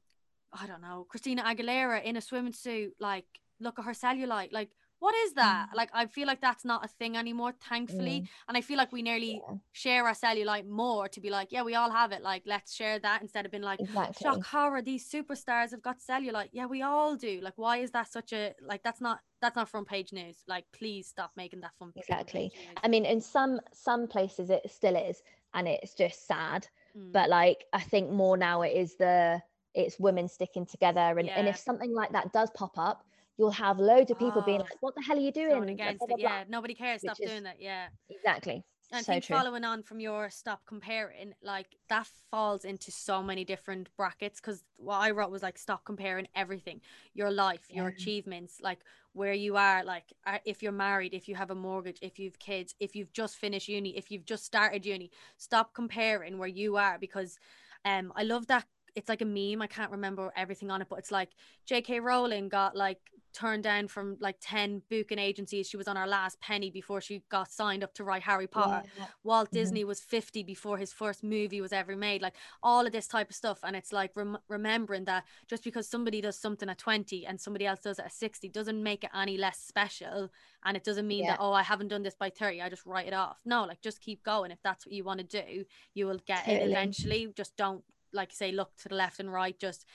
[SPEAKER 1] i don't know christina aguilera in a swimming suit like look at her cellulite like what is that?
[SPEAKER 2] Mm.
[SPEAKER 1] like i feel like that's not a thing anymore thankfully and i feel like we nearly
[SPEAKER 2] Yeah,
[SPEAKER 1] share our cellulite more to be like yeah we all have it like let's share that instead of being like
[SPEAKER 2] exactly.
[SPEAKER 1] shock horror these superstars have got cellulite. Yeah we all do. Like why is that such a like that's not that's not front page news. Like please stop making that front
[SPEAKER 2] Exactly. I mean, in some some places it still is, and it's just sad
[SPEAKER 1] Mm.
[SPEAKER 2] but like i think more now it is the it's women sticking together and, and if something like that does pop up you'll have loads of people being
[SPEAKER 1] Oh,
[SPEAKER 2] like what the hell are you doing
[SPEAKER 1] against
[SPEAKER 2] blah,
[SPEAKER 1] it.
[SPEAKER 2] blah, blah.
[SPEAKER 1] Yeah, nobody cares. Stop
[SPEAKER 2] is-
[SPEAKER 1] doing that. Yeah.
[SPEAKER 2] exactly
[SPEAKER 1] And
[SPEAKER 2] so
[SPEAKER 1] think
[SPEAKER 2] true
[SPEAKER 1] following on from your stop comparing, like that falls into so many different brackets. Because what I wrote was like stop comparing everything, your life, your achievements, like where you are, like uh, if you're married, if you have a mortgage, if you've kids, if you've just finished uni, if you've just started uni. Stop comparing where you are because, um, I love that. It's like a meme. I can't remember everything on it, but it's like J.K. Rowling got like turned down from like 10 booking agencies. She was on her last penny before she got signed up to write Harry Potter.
[SPEAKER 2] Yeah.
[SPEAKER 1] Walt
[SPEAKER 2] Mhm.
[SPEAKER 1] Disney was 50 before his first movie was ever made. Like all of this type of stuff. And it's like rem- remembering that just because somebody does something at 20 and somebody else does it at 60 doesn't make it any less special. And it doesn't mean
[SPEAKER 2] Yeah.
[SPEAKER 1] that, oh, I haven't done this by 30. I just write it off. No, like just keep going. If that's what you want to do, you will get it eventually. Just don't, like you say, look to the left and right. Just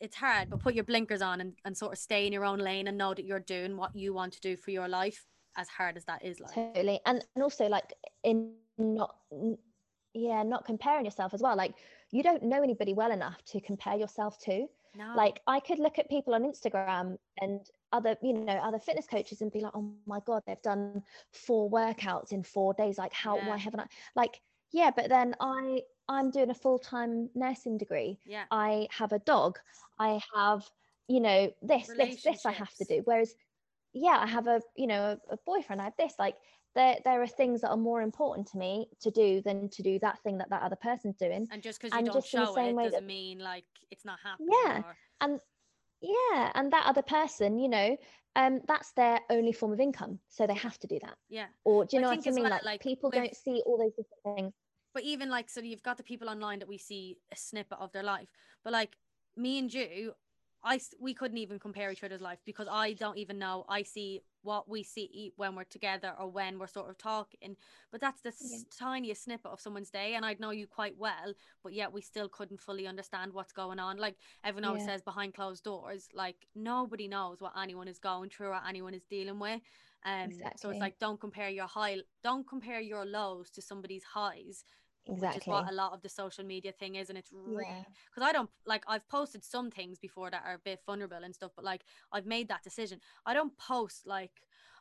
[SPEAKER 1] it's hard, but put your blinkers on and, and sort of stay in your own lane and know that you're doing what you want to do for your life, as hard as that is. Like,
[SPEAKER 2] totally and and also like in not yeah not comparing yourself as well like you don't know anybody well enough to compare yourself to
[SPEAKER 1] no,
[SPEAKER 2] like i could look at people on instagram and other you know other fitness coaches and be like oh my god they've done four workouts in four days like how
[SPEAKER 1] Yeah.
[SPEAKER 2] why haven't i like yeah but then i i'm doing a full-time nursing degree.
[SPEAKER 1] Yeah,
[SPEAKER 2] i have a dog. I have you know this this this i have to do. Whereas yeah i have a you know a, a boyfriend. I have this. Like there there are things that are more important to me to do than to do that thing that that other person's doing.
[SPEAKER 1] And just because you
[SPEAKER 2] and
[SPEAKER 1] don't
[SPEAKER 2] just in the
[SPEAKER 1] show it,
[SPEAKER 2] same
[SPEAKER 1] it
[SPEAKER 2] way
[SPEAKER 1] doesn't
[SPEAKER 2] that-
[SPEAKER 1] mean like it's not happening.
[SPEAKER 2] Yeah.
[SPEAKER 1] or-
[SPEAKER 2] and yeah and that other person you know um that's their only form of income. So they have to do that.
[SPEAKER 1] Yeah.
[SPEAKER 2] or do you know
[SPEAKER 1] think
[SPEAKER 2] what i mean?
[SPEAKER 1] well,
[SPEAKER 2] like,
[SPEAKER 1] like,
[SPEAKER 2] people
[SPEAKER 1] with-
[SPEAKER 2] don't see all those different things
[SPEAKER 1] But even like, so you've got the people online that we see a snippet of their life, but like me and you, I we couldn't even compare each other's life because I don't even know. I see what we see when we're together or when we're sort of talking, but that's the
[SPEAKER 2] Yeah.
[SPEAKER 1] s- tiniest snippet of someone's day, and I'd know you quite well, but yet we still couldn't fully understand what's going on. Like everyone always
[SPEAKER 2] Yeah.
[SPEAKER 1] says, behind closed doors, like nobody knows what anyone is going through or anyone is dealing with. Um, so it's like don't compare your high, don't compare your lows to somebody's highs which is
[SPEAKER 2] exactly
[SPEAKER 1] what a lot of the social media thing is and it's really
[SPEAKER 2] yeah
[SPEAKER 1] because i don't like i've posted some things before that are a bit vulnerable and stuff but like i've made that decision i don't post like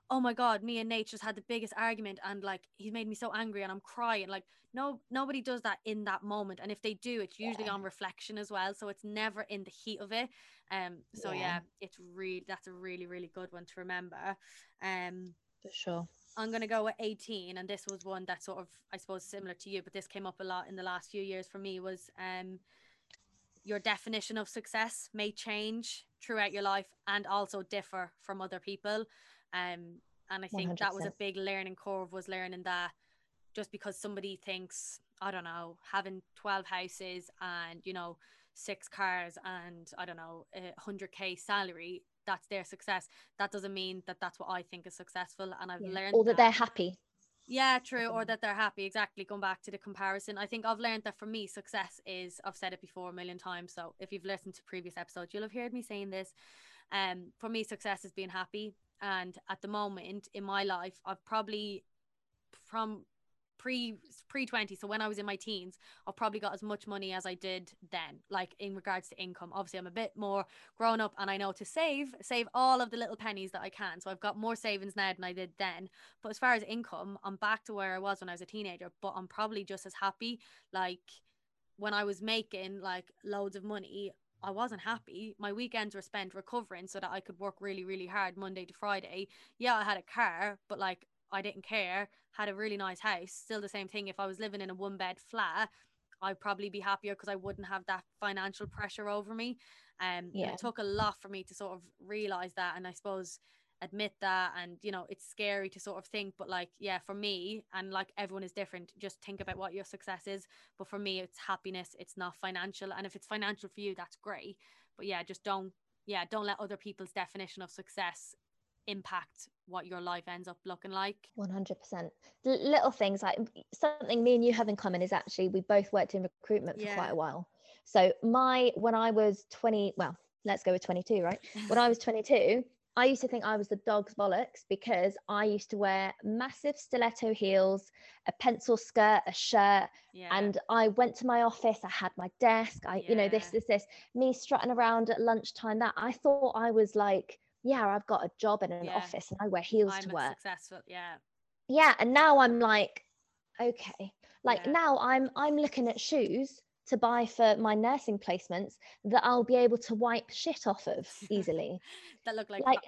[SPEAKER 1] oh my god me and nate just had the biggest argument and like he's made me so angry and i'm crying like no nobody does that in that moment and if they do it's usually
[SPEAKER 2] Yeah.
[SPEAKER 1] on reflection as well so it's never in the heat of it um so yeah,
[SPEAKER 2] Yeah.
[SPEAKER 1] it's really that's a really really good one to remember um
[SPEAKER 2] for sure
[SPEAKER 1] I'm gonna go with 18, and this was one that sort of, I suppose, similar to you, but this came up a lot in the last few years for me. Was um, your definition of success may change throughout your life and also differ from other people. Um, and I think that was a big learning curve. Was learning that just because somebody thinks, I don't know, having 12 houses and you know six cars and I don't know a 100k salary, that's their success. That doesn't mean that that's what I think is successful. And I've
[SPEAKER 2] Yeah.
[SPEAKER 1] learned
[SPEAKER 2] or that they're happy
[SPEAKER 1] yeah, true. Or that they're happy. Exactly. Going back to the comparison, I think I've learned that for me, success is, I've said it before a million times. So if you've listened to previous episodes, you'll have heard me saying this. Um, for me, success is being happy. And at the moment in my life, I've probably from pre pre 20 so when i was in my teens i've probably got as much money as i did then like in regards to income obviously i'm a bit more grown up and i know to save save all of the little pennies that i can so i've got more savings now than i did then but as far as income i'm back to where i was when i was a teenager but i'm probably just as happy like when i was making like loads of money I wasn't happy. My weekends were spent recovering so that I could work really, really hard Monday to Friday. Yeah, I had a car, but like I didn't care. Had a really nice house. Still the same thing. If I was living in a one bed flat, I'd probably be happier because I wouldn't have that financial pressure over me. Um, and
[SPEAKER 2] Yeah.
[SPEAKER 1] it took a lot for me to sort of realize that, and I suppose admit that. And you know, it's scary to sort of think, but like, yeah, for me, and like everyone is different. Just think about what your success is. But for me, it's happiness. It's not financial. And if it's financial for you, that's great. But yeah, just don't. Yeah, don't let other people's definition of success impact what your life ends up looking like.
[SPEAKER 2] 100% little things like something me and you have in common is actually we both worked in recruitment for quite a while so my when i was 20 well let's go with 22 right <laughs> when i was 22 I used to think I was the dog's bollocks because I used to wear massive stiletto heels, a pencil skirt, a shirt,
[SPEAKER 1] Yeah.
[SPEAKER 2] and I went to my office. I had my desk. I, you know, this,
[SPEAKER 1] Yeah.
[SPEAKER 2] this, this. Me strutting around at lunchtime. That I thought I was like, yeah, I've got a job in an
[SPEAKER 1] Yeah.
[SPEAKER 2] office and I wear heels
[SPEAKER 1] I'm
[SPEAKER 2] to work.
[SPEAKER 1] successful. Yeah.
[SPEAKER 2] Yeah, and now I'm like, okay, like
[SPEAKER 1] Yeah.
[SPEAKER 2] now I'm I'm looking at shoes to buy for my nursing placements that I'll be able to wipe shit off of <laughs> easily.
[SPEAKER 1] That look like,
[SPEAKER 2] Like,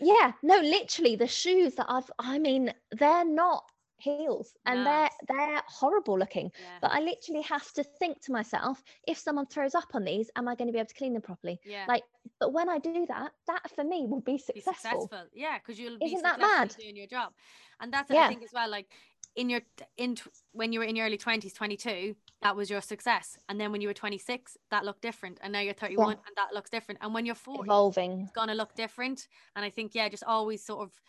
[SPEAKER 2] Yeah, no, literally the shoes that I've I mean, they're not heels and they're they're horrible looking.
[SPEAKER 1] yeah.
[SPEAKER 2] But I literally have to think to myself, if someone throws up on these, am I going to be able to clean them properly?
[SPEAKER 1] yeah.
[SPEAKER 2] Like, but when I do that, that for me will be
[SPEAKER 1] be
[SPEAKER 2] successful.
[SPEAKER 1] successful. Yeah, because you'll be
[SPEAKER 2] Isn't that
[SPEAKER 1] successful
[SPEAKER 2] mad?
[SPEAKER 1] doing your job, and that's I
[SPEAKER 2] Yeah.
[SPEAKER 1] think as well. Like in your in when you were in your early twenties, twenty two, that was your success, and then when you were twenty six, that looked different, and now you're thirty one, and that looks different, and when you're forty,
[SPEAKER 2] Evolving.
[SPEAKER 1] it's gonna look different. And I think yeah, just always sort of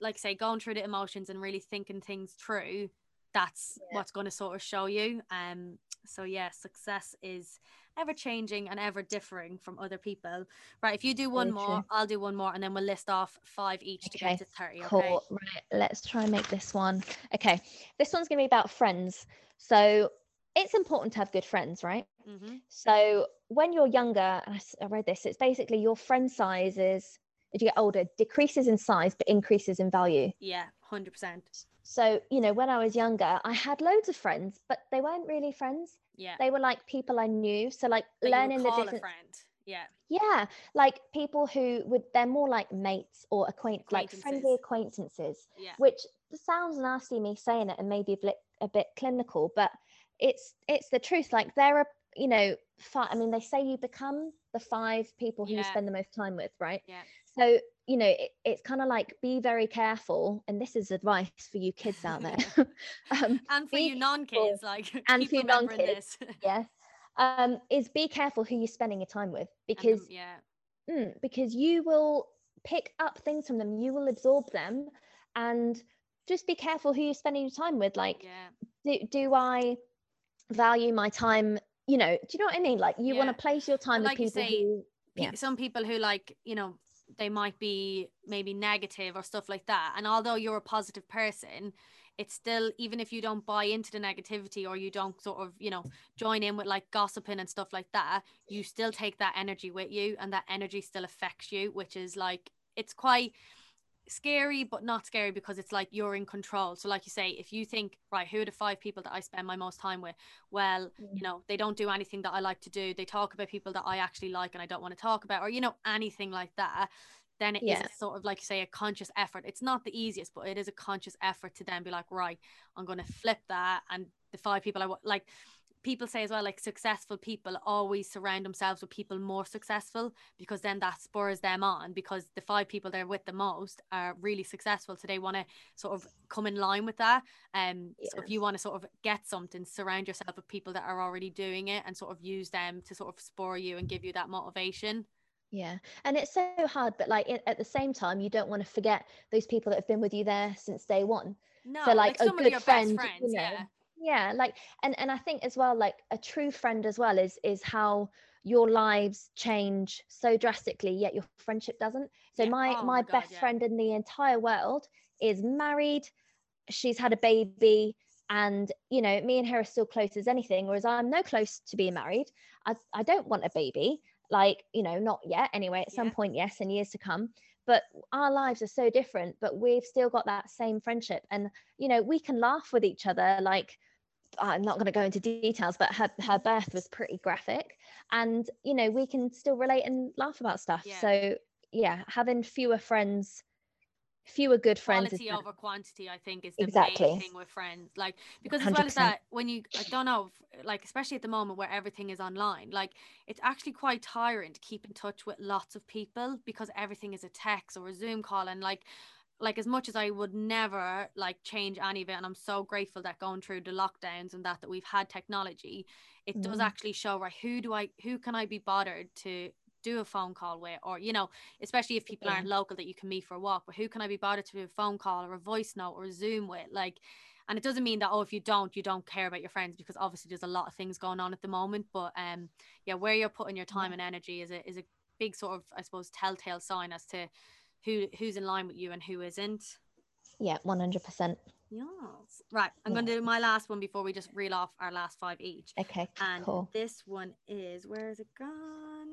[SPEAKER 1] like say going through the emotions and really thinking things through. That's
[SPEAKER 2] Yeah.
[SPEAKER 1] what's going to sort of show you. Um. So yeah, success is ever changing and ever differing from other people. Right. If you do one
[SPEAKER 2] Very
[SPEAKER 1] more,
[SPEAKER 2] true.
[SPEAKER 1] I'll do one more, and then we'll list off five each to get to thirty. Okay.
[SPEAKER 2] Right. Let's try and make this one. Okay. This one's going to be about friends. So it's important to have good friends, right?
[SPEAKER 1] Mm-hmm.
[SPEAKER 2] So when you're younger, and I, I read this, it's basically your friend size is, as you get older, decreases in size but increases in value.
[SPEAKER 1] Yeah, hundred percent.
[SPEAKER 2] So, you know, when I was younger, I had loads of friends, but they weren't really friends.
[SPEAKER 1] Yeah.
[SPEAKER 2] They were like people I knew. So, like
[SPEAKER 1] you
[SPEAKER 2] learning the different.
[SPEAKER 1] friend. Yeah.
[SPEAKER 2] Yeah, like people who would, they're more like mates or acquaint, like friendly acquaintances.
[SPEAKER 1] Yeah.
[SPEAKER 2] which sounds nasty me saying it and maybe a bit, a bit clinical but it's it's the truth like there are you know five, i mean they say you become the five people who you spend the most time with right
[SPEAKER 1] Yeah.
[SPEAKER 2] So you know it, it's kind of like be very careful and this is advice for you kids out there <laughs> <laughs> um,
[SPEAKER 1] And for you non-kids, like <laughs>
[SPEAKER 2] and for you non-kids,
[SPEAKER 1] this.
[SPEAKER 2] yes um, is be careful who you're spending your time with because
[SPEAKER 1] them- yeah,
[SPEAKER 2] Mm, because you will pick up things from them, you will absorb them, and just be careful who you're spending your time with. Like,
[SPEAKER 1] yeah,
[SPEAKER 2] do, do I value my time? You know, do you know what I mean? Like, you want to place your time with people
[SPEAKER 1] say,
[SPEAKER 2] who, Yeah.
[SPEAKER 1] some people who like you know they might be maybe negative or stuff like that. And although you're a positive person it's still even if you don't buy into the negativity or you don't sort of you know join in with like gossiping and stuff like that you still take that energy with you and that energy still affects you which is like it's quite scary but not scary because it's like you're in control. So like you say if you think right who are the five people that i spend my most time with? Well you mm. know they don't do anything that i like to do. They talk about people that i actually like and i don't want to talk about or you know anything like that then it is
[SPEAKER 2] Yeah.
[SPEAKER 1] a sort of like you say a conscious effort. It's not the easiest but it is a conscious effort to then be like right i'm going to flip that and the five people i want like people say as well like successful people always surround themselves with people more successful because then that spurs them on because the five people they're with the most are really successful. So they want to sort of come in line with that. Um so if you want to sort of get something surround yourself with people that are already doing it and sort of use them to sort of spur you and give you that motivation.
[SPEAKER 2] Yeah. And it's so hard, but like it, at the same time, you don't want to forget those people that have been with you there since day one.
[SPEAKER 1] no
[SPEAKER 2] so, like, a
[SPEAKER 1] some of
[SPEAKER 2] good
[SPEAKER 1] your
[SPEAKER 2] friend,
[SPEAKER 1] best
[SPEAKER 2] you know,
[SPEAKER 1] yeah
[SPEAKER 2] yeah like and and i think as well like a true friend as well is is how your lives change so drastically yet your friendship doesn't. So
[SPEAKER 1] Yeah.
[SPEAKER 2] my
[SPEAKER 1] Oh
[SPEAKER 2] my
[SPEAKER 1] my God,
[SPEAKER 2] best
[SPEAKER 1] yeah.
[SPEAKER 2] friend in the entire world is married she's had a baby and you know me and her are still close as anything whereas i'm no close to being married. I, I don't want a baby like you know not yet. Anyway at some point yes in years to come but our lives are so different but we've still got that same friendship. And you know we can laugh with each other like i'm not going to go into details but her, her birth was pretty graphic. And you know we can still relate and laugh about stuff.
[SPEAKER 1] Yeah.
[SPEAKER 2] so yeah having fewer friends fewer good friends is
[SPEAKER 1] quality over quantity i think is the
[SPEAKER 2] Exactly.
[SPEAKER 1] main thing with friends like because as well as that when you i don't know like especially at the moment where everything is online like it's actually quite tiring to keep in touch with lots of people because everything is a text or a zoom call and like like as much as I would never like change any of it, and I'm so grateful that going through the lockdowns and that that we've had technology, it does
[SPEAKER 2] Mm.
[SPEAKER 1] actually show right who do I who can I be bothered to do a phone call with or you know especially if people aren't local that you can meet for a walk but who can i be bothered to do a phone call or a voice note or a zoom with like and it doesn't mean that oh if you don't you don't care about your friends because obviously there's a lot of things going on at the moment but um yeah where you're putting your time
[SPEAKER 2] Yeah.
[SPEAKER 1] and energy is a is a big sort of i suppose telltale sign as to who who's in line with you and who isn't.
[SPEAKER 2] Yeah, 100%.
[SPEAKER 1] Yes. Right. I'm going to do my last one before we just reel off our last five each.
[SPEAKER 2] Okay,
[SPEAKER 1] And
[SPEAKER 2] cool.
[SPEAKER 1] this one is where is it gone?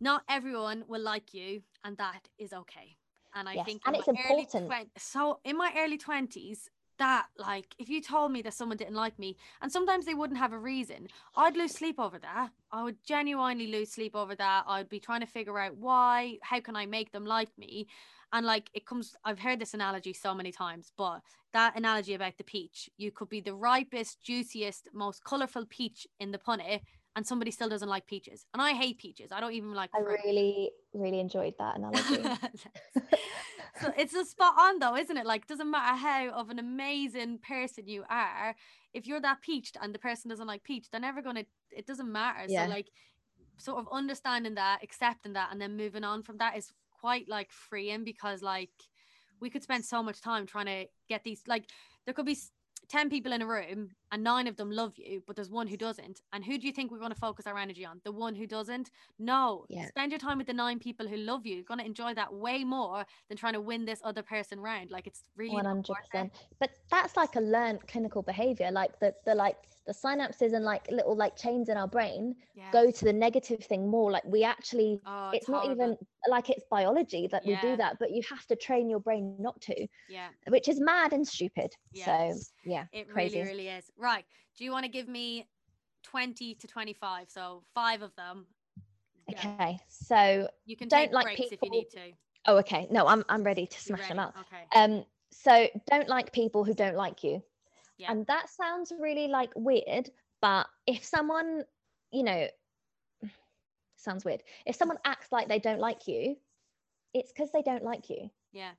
[SPEAKER 1] Not everyone will like you, and that is okay. And I
[SPEAKER 2] Yes,
[SPEAKER 1] think
[SPEAKER 2] and it's important.
[SPEAKER 1] twen- so in my early twenties, that like if you told me that someone didn't like me, and sometimes they wouldn't have a reason, I'd lose sleep over that. I would genuinely lose sleep over that. I'd be trying to figure out why. How can I make them like me? And like it comes, I've heard this analogy so many times, but that analogy about the peach, you could be the ripest, juiciest, most colorful peach in the punnet, and somebody still doesn't like peaches. And I hate peaches. I don't even like
[SPEAKER 2] I
[SPEAKER 1] fruit.
[SPEAKER 2] really, really enjoyed that analogy. <laughs>
[SPEAKER 1] so it's a spot on though, isn't it? Like doesn't matter how of an amazing person you are, if you're that peached and the person doesn't like peach, they're never gonna it doesn't matter.
[SPEAKER 2] Yeah.
[SPEAKER 1] So like sort of understanding that, accepting that, and then moving on from that is quite like freeing because like we could spend so much time trying to get these like there could be 10 people in a room and nine of them love you but there's one who doesn't and who do you think we're going to focus our energy on the one who doesn't no
[SPEAKER 2] Yeah.
[SPEAKER 1] spend your time with the nine people who love you you're going to enjoy that way more than trying to win this other person round like it's really
[SPEAKER 2] hundred
[SPEAKER 1] worth it.
[SPEAKER 2] percent. But that's like a learned clinical behavior. Like the the like the synapses and like little like chains in our brain
[SPEAKER 1] yeah.
[SPEAKER 2] go to the negative thing more. Like we actually,
[SPEAKER 1] oh,
[SPEAKER 2] it's not even like it's biology that we do that, but you have to train your brain not to,
[SPEAKER 1] yeah
[SPEAKER 2] which is mad and stupid.
[SPEAKER 1] Yeah.
[SPEAKER 2] So yeah,
[SPEAKER 1] it
[SPEAKER 2] crazy.
[SPEAKER 1] really really is right do you want to give me 20 to 25 so five of them Yeah.
[SPEAKER 2] okay. So
[SPEAKER 1] you can
[SPEAKER 2] Don't
[SPEAKER 1] take
[SPEAKER 2] like
[SPEAKER 1] breaks if you
[SPEAKER 2] people-
[SPEAKER 1] need to
[SPEAKER 2] oh, okay. No, I'm I'm ready to smash them up
[SPEAKER 1] okay
[SPEAKER 2] Um, so don't like people who don't like you.
[SPEAKER 1] Yeah.
[SPEAKER 2] And that sounds really like weird, but if someone, you know, <sighs> sounds weird. If someone acts like they don't like you, it's because they don't like you.
[SPEAKER 1] yeah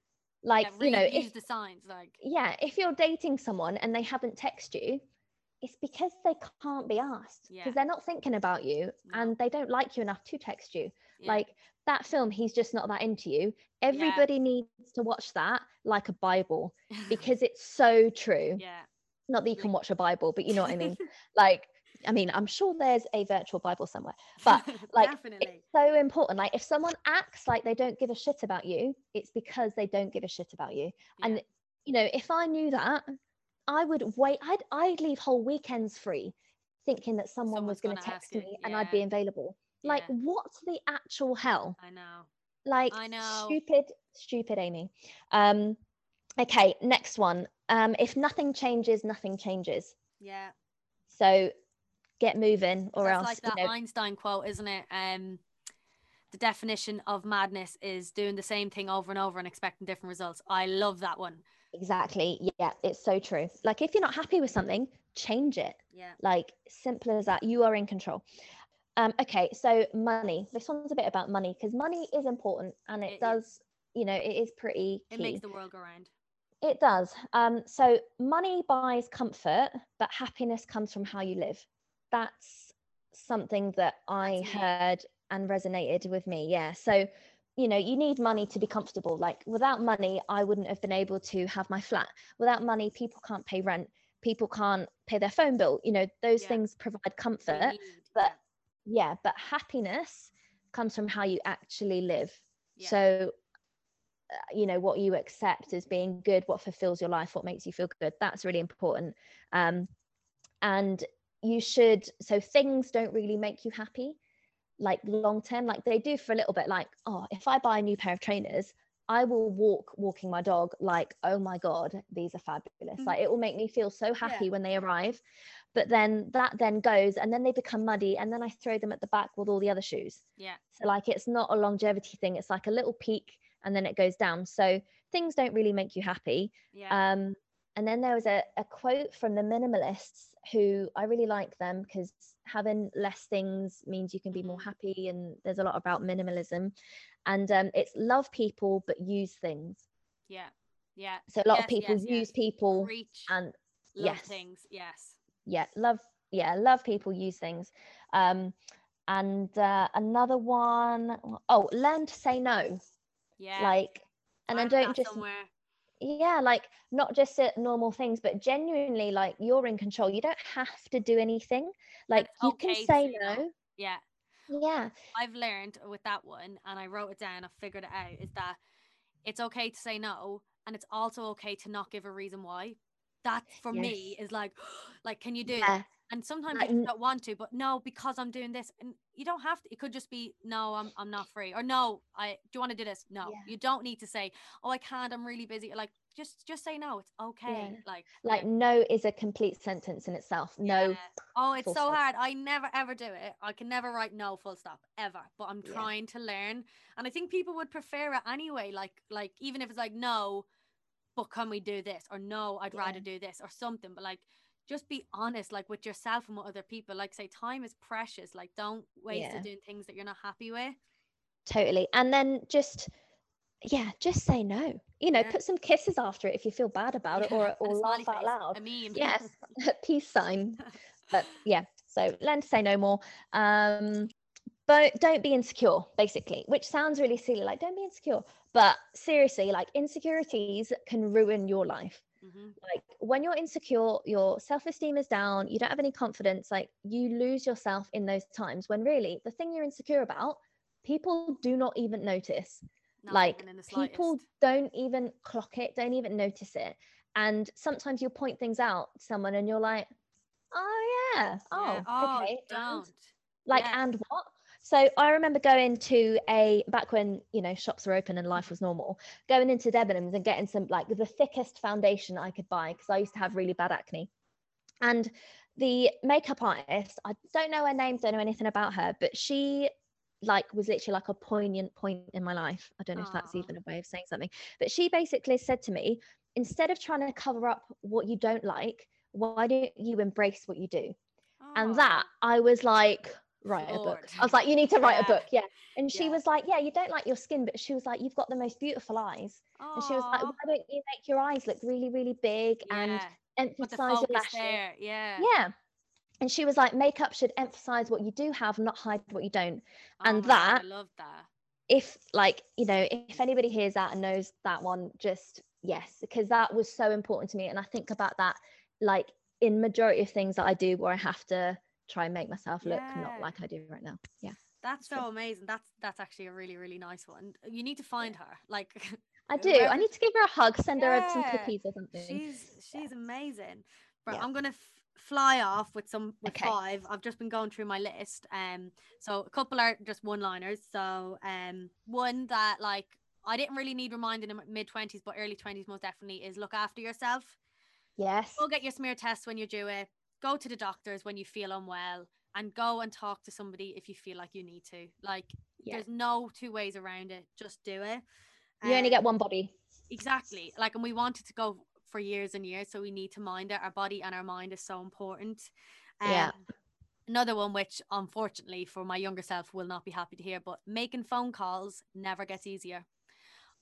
[SPEAKER 2] Like,
[SPEAKER 1] yeah,
[SPEAKER 2] you know, if
[SPEAKER 1] the signs like
[SPEAKER 2] yeah, if you're dating someone and they haven't texted you, it's because they can't be asked because
[SPEAKER 1] Yeah.
[SPEAKER 2] they're not thinking about you and they don't like you enough to text you. Like that film, he's just not that into you. Everybody needs to watch that like a Bible <laughs> because it's so true.
[SPEAKER 1] yeah
[SPEAKER 2] Not that you can watch a Bible, but you know what I mean. <laughs> like, I mean, I'm sure there's a virtual Bible somewhere. But, <laughs> like, It's so important. Like, if someone acts like they don't give a shit about you, it's because they don't give a shit about you. And you know, if I knew that, I would wait. I'd I'd leave whole weekends free, thinking that someone was
[SPEAKER 1] Someone's
[SPEAKER 2] going to text me and I'd be
[SPEAKER 1] yeah.
[SPEAKER 2] available. Like,
[SPEAKER 1] Yeah.
[SPEAKER 2] what the actual hell?
[SPEAKER 1] i know
[SPEAKER 2] Like,
[SPEAKER 1] I know.
[SPEAKER 2] stupid, stupid Amy. Um, okay, next one. Um, if nothing changes, nothing changes.
[SPEAKER 1] yeah
[SPEAKER 2] So get moving, or
[SPEAKER 1] that's
[SPEAKER 2] else
[SPEAKER 1] like that
[SPEAKER 2] you know,
[SPEAKER 1] einstein quote isn't it um the definition of madness is doing the same thing over and over and expecting different results i love that one
[SPEAKER 2] exactly. Yeah, it's so true. Like, if you're not happy with something, change it.
[SPEAKER 1] yeah
[SPEAKER 2] like simple as that you are in control um okay so money this one's a bit about money because money is important and it,
[SPEAKER 1] It is.
[SPEAKER 2] does you know it is pretty
[SPEAKER 1] it
[SPEAKER 2] key.
[SPEAKER 1] makes the world go round
[SPEAKER 2] it does. Um so money buys comfort but happiness comes from how you live. That's something that i heard and resonated with me yeah. So you know you need money to be comfortable. Like without money i wouldn't have been able to have my flat. Without money people can't pay rent. People can't pay their phone bill. You know those
[SPEAKER 1] Yeah.
[SPEAKER 2] things provide comfort but yeah but happiness comes from how you actually live.
[SPEAKER 1] Yeah,
[SPEAKER 2] so you know what you accept as being good what fulfills your life what makes you feel good that's really important. Um and you should so things don't really make you happy like long term like they do for a little bit like oh if i buy a new pair of trainers i will walk walking my dog like oh my god these are fabulous.
[SPEAKER 1] Mhm.
[SPEAKER 2] like it will make me feel so happy when they arrive but then that then goes and then they become muddy and then i throw them at the back with all the other shoes.
[SPEAKER 1] Yeah.
[SPEAKER 2] So like it's not a longevity thing it's like a little peak and then it goes down so things don't really make you happy
[SPEAKER 1] yeah
[SPEAKER 2] um, and then there was a, a quote from the minimalists who I really like them because having less things means you can be more
[SPEAKER 1] Mhm.
[SPEAKER 2] happy. And there's a lot about minimalism. And um, it's love people, but use things.
[SPEAKER 1] yeah yeah
[SPEAKER 2] So a lot
[SPEAKER 1] Yes,
[SPEAKER 2] of people
[SPEAKER 1] yes,
[SPEAKER 2] use
[SPEAKER 1] yes.
[SPEAKER 2] people
[SPEAKER 1] preach
[SPEAKER 2] and
[SPEAKER 1] love
[SPEAKER 2] yes.
[SPEAKER 1] things yes
[SPEAKER 2] yeah, love, yeah, love people, use things. Um, and uh, another one, oh, learn to say no.
[SPEAKER 1] Yeah
[SPEAKER 2] Like, and
[SPEAKER 1] I
[SPEAKER 2] then don't just
[SPEAKER 1] somewhere
[SPEAKER 2] yeah like not just at normal things but genuinely like you're in control you don't have to do anything like
[SPEAKER 1] it's
[SPEAKER 2] you
[SPEAKER 1] okay
[SPEAKER 2] can say
[SPEAKER 1] no.
[SPEAKER 2] no
[SPEAKER 1] yeah
[SPEAKER 2] yeah
[SPEAKER 1] I've learned with that one, and I wrote it down. I figured it out. Is that it's okay to say no and it's also okay to not give a reason why that for
[SPEAKER 2] Yes.
[SPEAKER 1] me is like <gasps> like can you do
[SPEAKER 2] Yeah.
[SPEAKER 1] And sometimes you don't want to but no because i'm doing this and you don't have to it could just be no i'm, I'm not free or no i do you want to do this no
[SPEAKER 2] Yeah.
[SPEAKER 1] you don't need to say oh i can't i'm really busy like just just say no it's okay
[SPEAKER 2] Yeah.
[SPEAKER 1] like
[SPEAKER 2] Like no is a complete sentence in itself. No.
[SPEAKER 1] yeah. oh it's so
[SPEAKER 2] stop.
[SPEAKER 1] hard i never ever do it i can never write no full stop ever but i'm
[SPEAKER 2] Yeah.
[SPEAKER 1] trying to learn and i think people would prefer it anyway like like even if it's like no but can we do this or no i'd rather do this or something but like just be honest like with yourself and with other people like say time is precious like don't waste
[SPEAKER 2] Yeah.
[SPEAKER 1] it doing things that you're not happy with
[SPEAKER 2] Totally. And then just yeah, just say no. You know,
[SPEAKER 1] Yeah.
[SPEAKER 2] put some kisses after it if you feel bad <laughs> about it or or laugh out loud.
[SPEAKER 1] a meme
[SPEAKER 2] Yes. <laughs> <laughs> Peace sign. But yeah, so learn to say no more. Um but don't be insecure, basically, which sounds really silly, like don't be insecure. But seriously, like insecurities can ruin your life.
[SPEAKER 1] Mhm.
[SPEAKER 2] like when you're insecure your self-esteem is down you don't have any confidence like you lose yourself in those times when really the thing you're insecure about people do not even notice.
[SPEAKER 1] Not
[SPEAKER 2] like
[SPEAKER 1] even
[SPEAKER 2] people don't even clock it don't even notice it. And sometimes you'll point things out to someone and you're like oh yeah. Oh,
[SPEAKER 1] Yeah. oh
[SPEAKER 2] okay.
[SPEAKER 1] don't.
[SPEAKER 2] Like
[SPEAKER 1] Yeah.
[SPEAKER 2] and what so i remember going to a back when you know shops were open and life was normal going into debenhams and getting some like the thickest foundation i could buy because i used to have really bad acne. And the makeup artist i don't know her name don't know anything about her but she like was literally like a poignant point in my life. I don't know if that's even a way of saying something. But she basically said to me instead of trying to cover up what you don't like why don't you embrace what you do? And that I was like, write a book. I was like, you need to write
[SPEAKER 1] Yeah.
[SPEAKER 2] a book. Yeah. And she
[SPEAKER 1] Yeah.
[SPEAKER 2] was like, yeah, you don't like your skin, but she was like, you've got the most beautiful eyes. And she was like, why don't you make your eyes look really, really big and emphasize your lashes?
[SPEAKER 1] there. Yeah.
[SPEAKER 2] Yeah. And she was like, makeup should emphasize what you do have, not hide what you don't.
[SPEAKER 1] Oh
[SPEAKER 2] and
[SPEAKER 1] my God, I love that.
[SPEAKER 2] If like, you know, if anybody hears that and knows that one, just yes, because that was so important to me. And I think about that like in majority of things that I do where I have to try and make myself look
[SPEAKER 1] Yeah.
[SPEAKER 2] not like I do right now. Yeah.
[SPEAKER 1] That's so amazing. That's that's actually a really really nice one. You need to find her. Like <laughs>
[SPEAKER 2] I do. I need to give her a hug, send her some cookies or something.
[SPEAKER 1] she's <laughs> she's amazing. But
[SPEAKER 2] Yeah.
[SPEAKER 1] I'm gonna f- fly off with some with
[SPEAKER 2] Okay.
[SPEAKER 1] five. I've just been going through my list. Um, so a couple are just one liners. So um, one that like I didn't really need reminding in my mid twenties, but early twenties most definitely is look after yourself.
[SPEAKER 2] Yes.
[SPEAKER 1] Go get your smear test when you're due it. Go to the doctors when you feel unwell, and go and talk to somebody if you feel like you need to. Like
[SPEAKER 2] Yeah.
[SPEAKER 1] there's no two ways around it. Just do it.
[SPEAKER 2] You only
[SPEAKER 1] Um,
[SPEAKER 2] get one body.
[SPEAKER 1] exactly like and we wanted to go for years and years so we need to mind it our body and our mind is so important
[SPEAKER 2] Yeah.
[SPEAKER 1] Um, another one which unfortunately for my younger self will not be happy to hear but making phone calls never gets easier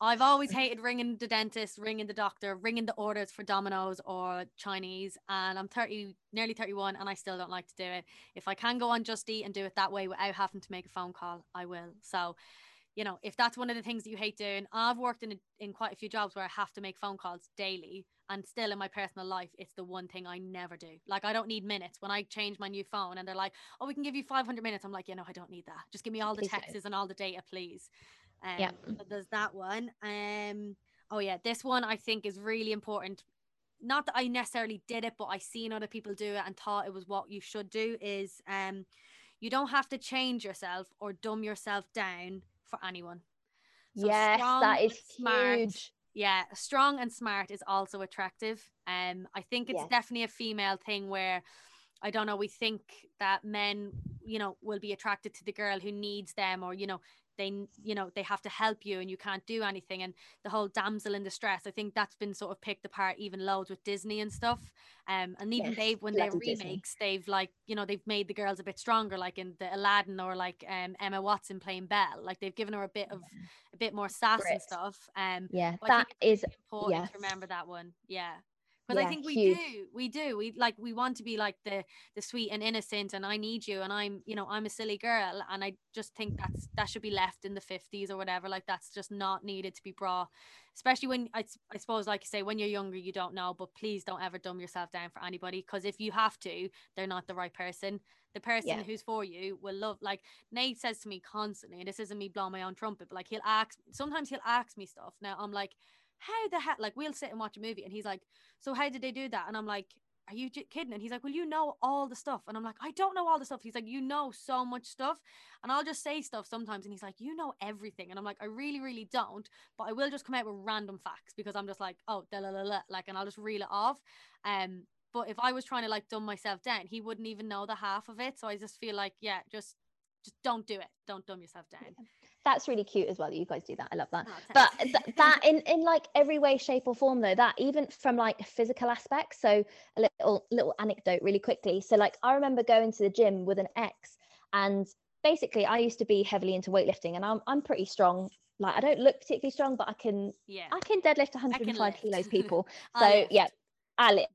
[SPEAKER 1] I've always <laughs> hated ringing the dentist, ringing the doctor, ringing the orders for Domino's or Chinese. And I'm 30, nearly 31, and I still don't like to do it. If I can go on Just Eat and do it that way without having to make a phone call, I will. So, you know, if that's one of the things that you hate doing, I've worked in a, in quite a few jobs where I have to make phone calls daily, and still in my personal life, it's the one thing I never do. Like I don't need minutes when I change my new phone, and they're like, "Oh, we can give you 500 minutes." I'm like, "You know, I don't need that. Just give me all the texts and all the data, please." Um,
[SPEAKER 2] Yeah.
[SPEAKER 1] so there's that one. Um, oh yeah, this one I think is really important. Not that I necessarily did it, but I seen other people do it and thought it was what you should do. Is um, you don't have to change yourself or dumb yourself down for anyone. So
[SPEAKER 2] yes, that
[SPEAKER 1] smart.
[SPEAKER 2] huge.
[SPEAKER 1] Yeah, strong and smart is also attractive. Um, I think it's
[SPEAKER 2] Yes.
[SPEAKER 1] definitely a female thing where I don't know, we think that men, you know, will be attracted to the girl who needs them or, you know, they you know, they have to help you and you can't do anything and the whole damsel in distress. I think that's been sort of picked apart even loads with Disney and stuff. Um and even
[SPEAKER 2] Yes,
[SPEAKER 1] they've when they
[SPEAKER 2] bloody Disney.
[SPEAKER 1] remakes, they've like, you know, they've made the girls a bit stronger, like in the Aladdin or like um Emma Watson playing Belle. Like they've given her a bit of a bit more sass and stuff. Um
[SPEAKER 2] Yeah, that is
[SPEAKER 1] important
[SPEAKER 2] yes.
[SPEAKER 1] to remember that one. Yeah. Because I think we
[SPEAKER 2] huge.
[SPEAKER 1] do, we do. We like we want to be like the the sweet and innocent, and I need you, and I'm, you know, I'm a silly girl, and I just think that's that should be left in the fifties or whatever. Like that's just not needed to be brought, especially when I I suppose, like you say, when you're younger, you don't know. But please don't ever dumb yourself down for anybody, because if you have to, they're not the right person. the person
[SPEAKER 2] Yeah.
[SPEAKER 1] who's for you will love like Nate says to me constantly, and this isn't me blowing my own trumpet, but like he'll ask sometimes he'll ask me stuff. Now I'm like, how the heck like we'll sit and watch a movie and he's like, So how did they do that? And I'm like, Are you j- kidding? And he's like, Well, you know all the stuff. And I'm like, I don't know all the stuff. He's like, You know so much stuff. And I'll just say stuff sometimes and he's like, You know everything. And I'm like, I really, really don't. But I will just come out with random facts because I'm just like, oh, la la la, like, and I'll just reel it off. Um, but if I was trying to like dumb myself down, he wouldn't even know the half of it. So I just feel like, yeah, just just don't do it. Don't dumb yourself down.
[SPEAKER 2] That's really cute as well that you guys do that. I love that.
[SPEAKER 1] Oh,
[SPEAKER 2] But th- that in in like every way, shape, or form though, that even from like physical aspects. So a little little anecdote really quickly. So like I remember going to the gym with an ex, and basically I used to be heavily into weightlifting, and I'm I'm pretty strong. Like I don't look particularly strong, but I can
[SPEAKER 1] yeah,
[SPEAKER 2] I can deadlift 105 kilos, people. <laughs> So
[SPEAKER 1] lift.
[SPEAKER 2] yeah.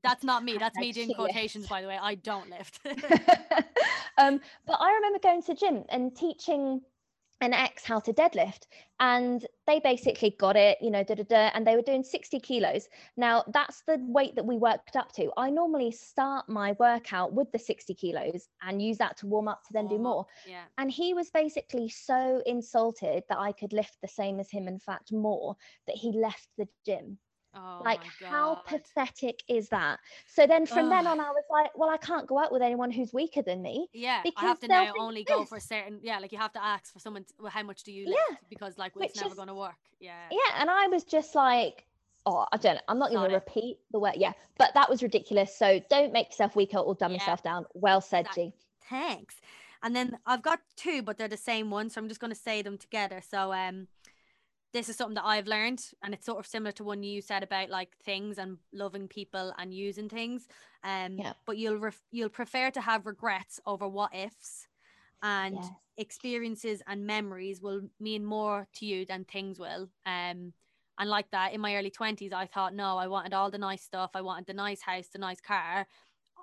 [SPEAKER 1] That's not me. That's me doing <laughs> quotations, by the way. I don't lift. <laughs>
[SPEAKER 2] um, but I remember going to the gym and teaching an ex how to deadlift, and they basically got it, you know, da da da, and they were doing 60 kilos. Now that's the weight that we worked up to. I normally start my workout with the 60 kilos and use that to warm up to then do
[SPEAKER 1] Warm up.
[SPEAKER 2] more.
[SPEAKER 1] yeah.
[SPEAKER 2] And he was basically so insulted that I could lift the same as him, in fact, more, that he left the gym
[SPEAKER 1] Oh
[SPEAKER 2] like how pathetic is that so then from then on i was like well i can't go out with anyone who's weaker than me
[SPEAKER 1] Yeah, I
[SPEAKER 2] because
[SPEAKER 1] have to now only go
[SPEAKER 2] this.
[SPEAKER 1] for certain. Yeah, like you have to ask for someone. To, well, how much do you lift?
[SPEAKER 2] Yeah,
[SPEAKER 1] Because like
[SPEAKER 2] which
[SPEAKER 1] it's never
[SPEAKER 2] is-
[SPEAKER 1] going to work. Yeah.
[SPEAKER 2] yeah and i was just like oh i don't know i'm not going to repeat the word yeah but that was ridiculous so don't make yourself weaker or dumb
[SPEAKER 1] Yeah.
[SPEAKER 2] yourself down well said
[SPEAKER 1] Exactly.
[SPEAKER 2] g
[SPEAKER 1] Thanks. And then I've got two, but they're the same one, so I'm just going to say them together. So um, this is something that I've learned, and it's sort of similar to one you said about like things and loving people and using things. Um,
[SPEAKER 2] Yeah.
[SPEAKER 1] but you'll ref- you'll prefer to have regrets over what ifs, and
[SPEAKER 2] Yes.
[SPEAKER 1] experiences and memories will mean more to you than things will. Um, and like that, in my early twenties, I thought, no, I wanted all the nice stuff. I wanted the nice house, the nice car.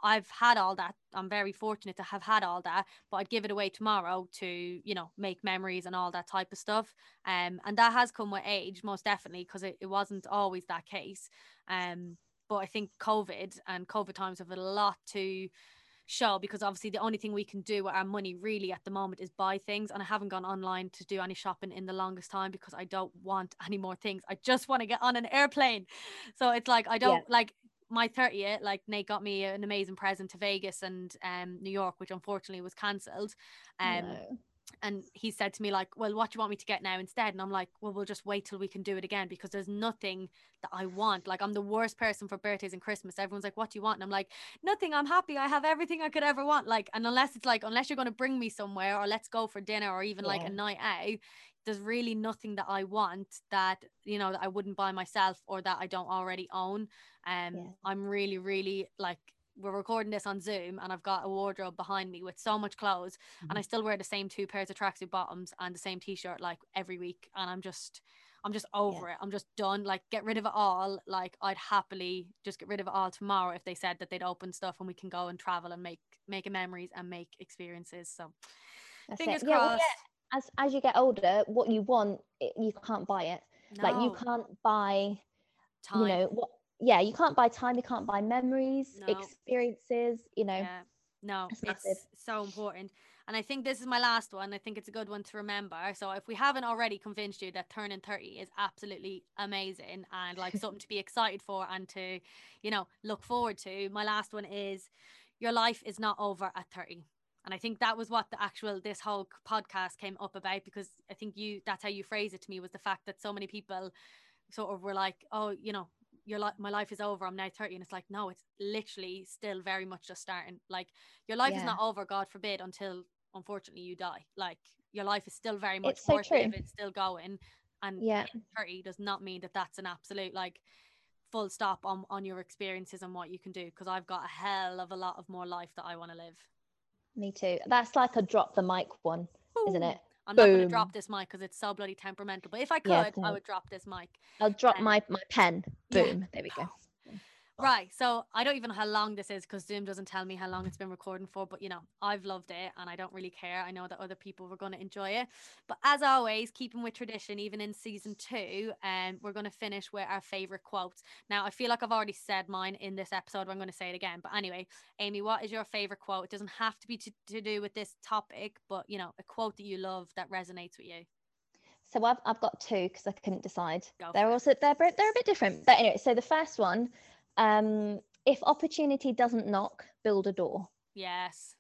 [SPEAKER 1] I've had all that. I'm very fortunate to have had all that, but I'd give it away tomorrow to, you know, make memories and all that type of stuff. Um, and that has come with age, most definitely, because it, it wasn't always that case. Um, but I think COVID and COVID times have a lot to show because obviously the only thing we can do with our money really at the moment is buy things. And I haven't gone online to do any shopping in the longest time because I don't want <laughs> any more things. I just want to get on an airplane. So it's like I don't like my 30th, like Nate got me an amazing present to Vegas and um New York, which unfortunately was cancelled. Um
[SPEAKER 2] No.
[SPEAKER 1] And he said to me like well what do you want me to get now instead? And i'm like well we'll just wait till we can do it again because there's nothing that i want. Like i'm the worst person for birthdays and christmas. Everyone's like what do you want and i'm like nothing. I'm happy. I have everything i could ever want. Like and unless it's like unless you're going to bring me somewhere or let's go for dinner or even like a night out there's really nothing that i want that you know that i wouldn't buy myself or that i don't already own. Um
[SPEAKER 2] Yeah.
[SPEAKER 1] i'm really really like we're recording this on zoom and i've got a wardrobe behind me with so much clothes and I mm-hmm. still wear the same two pairs of tracksuit bottoms and the same t-shirt like every week and I'm just I'm just over it. I'm just done. Like get rid of it all. Like I'd happily just get rid of it all tomorrow if they said that they'd open stuff and we can go and travel and make make memories and make experiences. So
[SPEAKER 2] That's
[SPEAKER 1] fingers
[SPEAKER 2] it. Yeah, well,
[SPEAKER 1] crossed.
[SPEAKER 2] yeah, as as you get older what you want you can't buy it like you can't buy
[SPEAKER 1] time.
[SPEAKER 2] you know what yeah you can't buy time you can't buy memories
[SPEAKER 1] No.
[SPEAKER 2] experiences you know
[SPEAKER 1] Yeah. No,
[SPEAKER 2] That's
[SPEAKER 1] it's
[SPEAKER 2] massive.
[SPEAKER 1] so important. And I think this is my last one. I think it's a good one to remember. So if we haven't already convinced you that turning 30 is absolutely amazing and like <laughs> something to be excited for and to, you know, look forward to, my last one is your life is not over at 30. And I think that was what the actual this whole podcast came up about because I think you that's how you phrase it to me was the fact that so many people sort of were like, oh, you know, your life, my life is over. I'm now 30. And it's like, no, it's literally still very much just starting. Like, your life is not over, God forbid, until unfortunately you die. Like, your life is still very much
[SPEAKER 2] It's so
[SPEAKER 1] worth
[SPEAKER 2] true.
[SPEAKER 1] living, still going. And
[SPEAKER 2] Yeah.
[SPEAKER 1] 30 does not mean that that's an absolute, like, full stop on, on your experiences and what you can do. Because I've got a hell of a lot of more life that I want to live.
[SPEAKER 2] me too that's like a drop the mic one isn't it
[SPEAKER 1] I'm not going to drop this mic because it's so bloody temperamental. But if I could,
[SPEAKER 2] Yeah,
[SPEAKER 1] I would drop this mic.
[SPEAKER 2] i'll drop
[SPEAKER 1] Um,
[SPEAKER 2] my my pen
[SPEAKER 1] yeah.
[SPEAKER 2] boom there we go
[SPEAKER 1] Right. So I don't even know how long this is because Zoom doesn't tell me how long it's been recording for. But you know, I've loved it and I don't really care. I know that other people were going to enjoy it. But as always, keeping with tradition, even in season two, um, we're going to finish with our favorite quotes. Now, I feel like I've already said mine in this episode. I'm going to say it again. But anyway, Amy, what is your favorite quote? It doesn't have to be to, to do with this topic, but you know, a quote that you love that resonates with you.
[SPEAKER 2] So I've, I've got two because I couldn't decide.
[SPEAKER 1] Go
[SPEAKER 2] They're also they're they're a bit different. But anyway, so the first one, um, if opportunity doesn't knock, build a door.
[SPEAKER 1] Yes.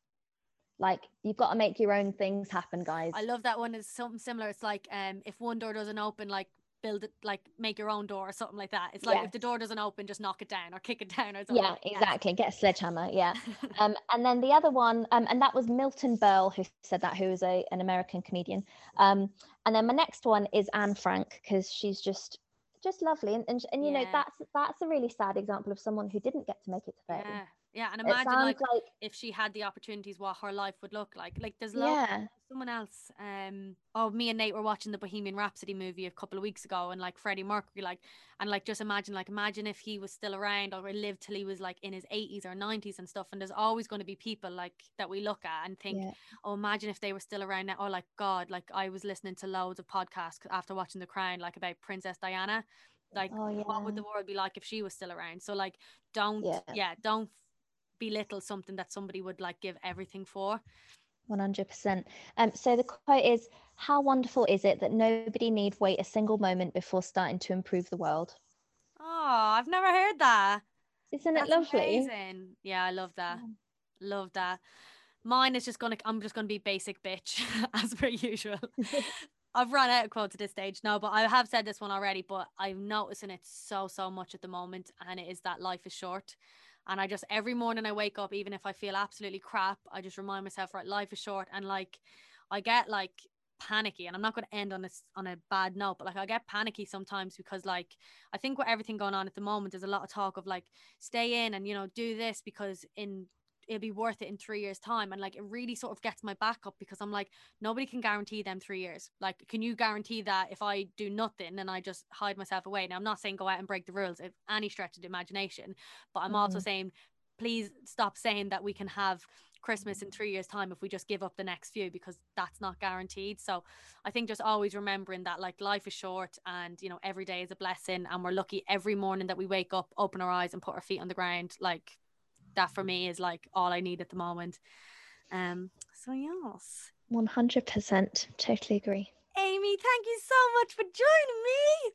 [SPEAKER 2] Like you've got to make your own things happen, guys.
[SPEAKER 1] I love that one. Is something similar. It's like um, if one door doesn't open, like build it, like make your own door or something like that. It's like if the door doesn't open, just knock it down or kick it down or something.
[SPEAKER 2] yeah,
[SPEAKER 1] like that.
[SPEAKER 2] exactly. Get a sledgehammer. Yeah. <laughs> Um, and then the other one, um, and that was Milton Berle who said that, who is a an American comedian. Um, and then my next one is Anne Frank because she's just just lovely, and and, and you know that's that's a really sad example of someone who didn't get to make it to thirty.
[SPEAKER 1] yeah, yeah. And imagine like,
[SPEAKER 2] like,
[SPEAKER 1] if she had the opportunities, what her life would look like. Like there's loads
[SPEAKER 2] yeah,
[SPEAKER 1] someone else um oh me and Nate were watching the Bohemian Rhapsody movie a couple of weeks ago and like Freddie Mercury like and like just imagine like imagine if he was still around or lived till he was like in his 80s or 90s and stuff and there's always going to be people like that we look at and think
[SPEAKER 2] yeah,
[SPEAKER 1] oh imagine if they were still around now or like god like I was listening to loads of podcasts after watching The Crown like about Princess Diana like
[SPEAKER 2] oh yeah.
[SPEAKER 1] what would the world be like if she was still around so like don't
[SPEAKER 2] Yeah.
[SPEAKER 1] yeah don't belittle something that somebody would like give everything for
[SPEAKER 2] 100%. Um, so the quote is How wonderful is it that nobody need wait a single moment before starting to improve the world?
[SPEAKER 1] oh I've never heard that
[SPEAKER 2] Isn't it lovely?
[SPEAKER 1] Amazing. Yeah, I love that.
[SPEAKER 2] Yeah.
[SPEAKER 1] Love that. Mine is just gonna. I'm just gonna be basic bitch <laughs> as per usual. <laughs> I've run out of quotes at this stage now, but I have said this one already. But I'm noticing it so so much at the moment, and it is that life is short. And I just every morning I wake up, even if I feel absolutely crap, I just remind myself, right, life is short, and like I get like panicky and i'm not going to end on this on a bad note but like i get panicky sometimes because like i think with everything going on at the moment there's a lot of talk of like stay in and you know do this because in it'll be worth it in three years time and like it really sort of gets my back up because i'm like nobody can guarantee them three years. Like can you guarantee that if i do nothing and i just hide myself away? Now i'm not saying go out and break the rules if any stretch of the imagination but i'm also
[SPEAKER 2] Mhm.
[SPEAKER 1] saying please stop saying that we can have christmas in three years time if we just give up the next few because that's not guaranteed. So i think just always remembering that like life is short and you know every day is a blessing and we're lucky every morning that we wake up open our eyes and put our feet on the ground like that for me is like all I need at the moment. Um, so yes.
[SPEAKER 2] 100%. Totally agree.
[SPEAKER 1] Amy, thank you so much for joining me.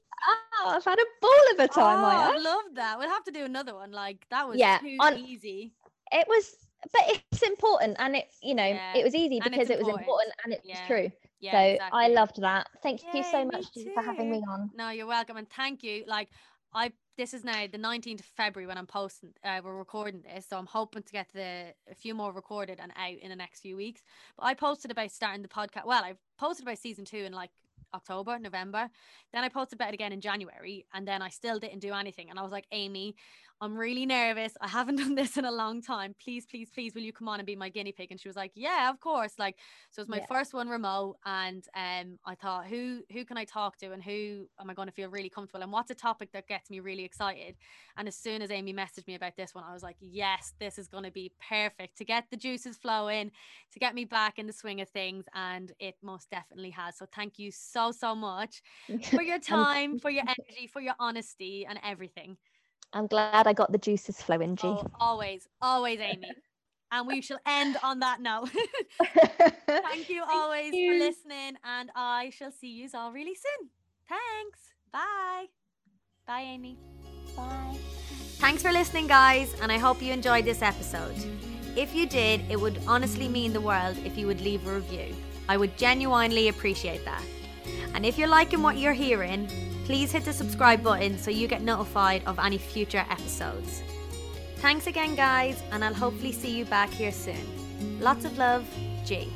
[SPEAKER 2] Oh, I've had a ball of a time,
[SPEAKER 1] oh, I love that. We'll have to do another one. Like that was
[SPEAKER 2] Yeah,
[SPEAKER 1] too
[SPEAKER 2] on-
[SPEAKER 1] easy.
[SPEAKER 2] It was, but it's important. And it, you know,
[SPEAKER 1] Yeah,
[SPEAKER 2] it was easy
[SPEAKER 1] and
[SPEAKER 2] because it was
[SPEAKER 1] important.
[SPEAKER 2] and it's
[SPEAKER 1] Yeah,
[SPEAKER 2] true.
[SPEAKER 1] Yeah,
[SPEAKER 2] so
[SPEAKER 1] exactly.
[SPEAKER 2] I loved that. Thank you so much for having me on.
[SPEAKER 1] No, you're welcome, and thank you. Like I, this is now the 19th of February when I'm posting. Uh, we're recording this, so I'm hoping to get the a few more recorded and out in the next few weeks. But I posted about starting the podcast. Well, I posted about season two in like October, November. Then I posted about it again in January, and then I still didn't do anything. And I was like, Amy, I'm really nervous. I haven't <laughs> done this in a long time. Please, please, please, will you come on and be my guinea pig? And she was like, Yeah, of course. Like, so it was my
[SPEAKER 2] Yeah.
[SPEAKER 1] first one remote, and um, I thought, who who can I talk to, and who am I going to feel really comfortable, and what's a topic that gets me really excited? And as soon as Amy messaged me about this one, I was like, yes, this is going to be perfect to get the juices flowing, to get me back in the swing of things, and it most definitely has. So thank you so so much <laughs> for your time, for your energy, for your honesty, and everything.
[SPEAKER 2] I'm glad I got the juices flowing, G.
[SPEAKER 1] Oh, always, always, Amy. And we shall end on that note. <laughs> Thank you always for listening, and I shall see you all really soon. Thanks. Bye. Bye, Amy.
[SPEAKER 2] Bye.
[SPEAKER 1] Thanks for listening, guys, and I hope you enjoyed this episode. If you did, it would honestly mean the world if you would leave a review. I would genuinely appreciate that. And if you're liking what you're hearing, please hit the subscribe button so you get notified of any future episodes. Thanks again, guys, and I'll hopefully see you back here soon. Lots of love, G.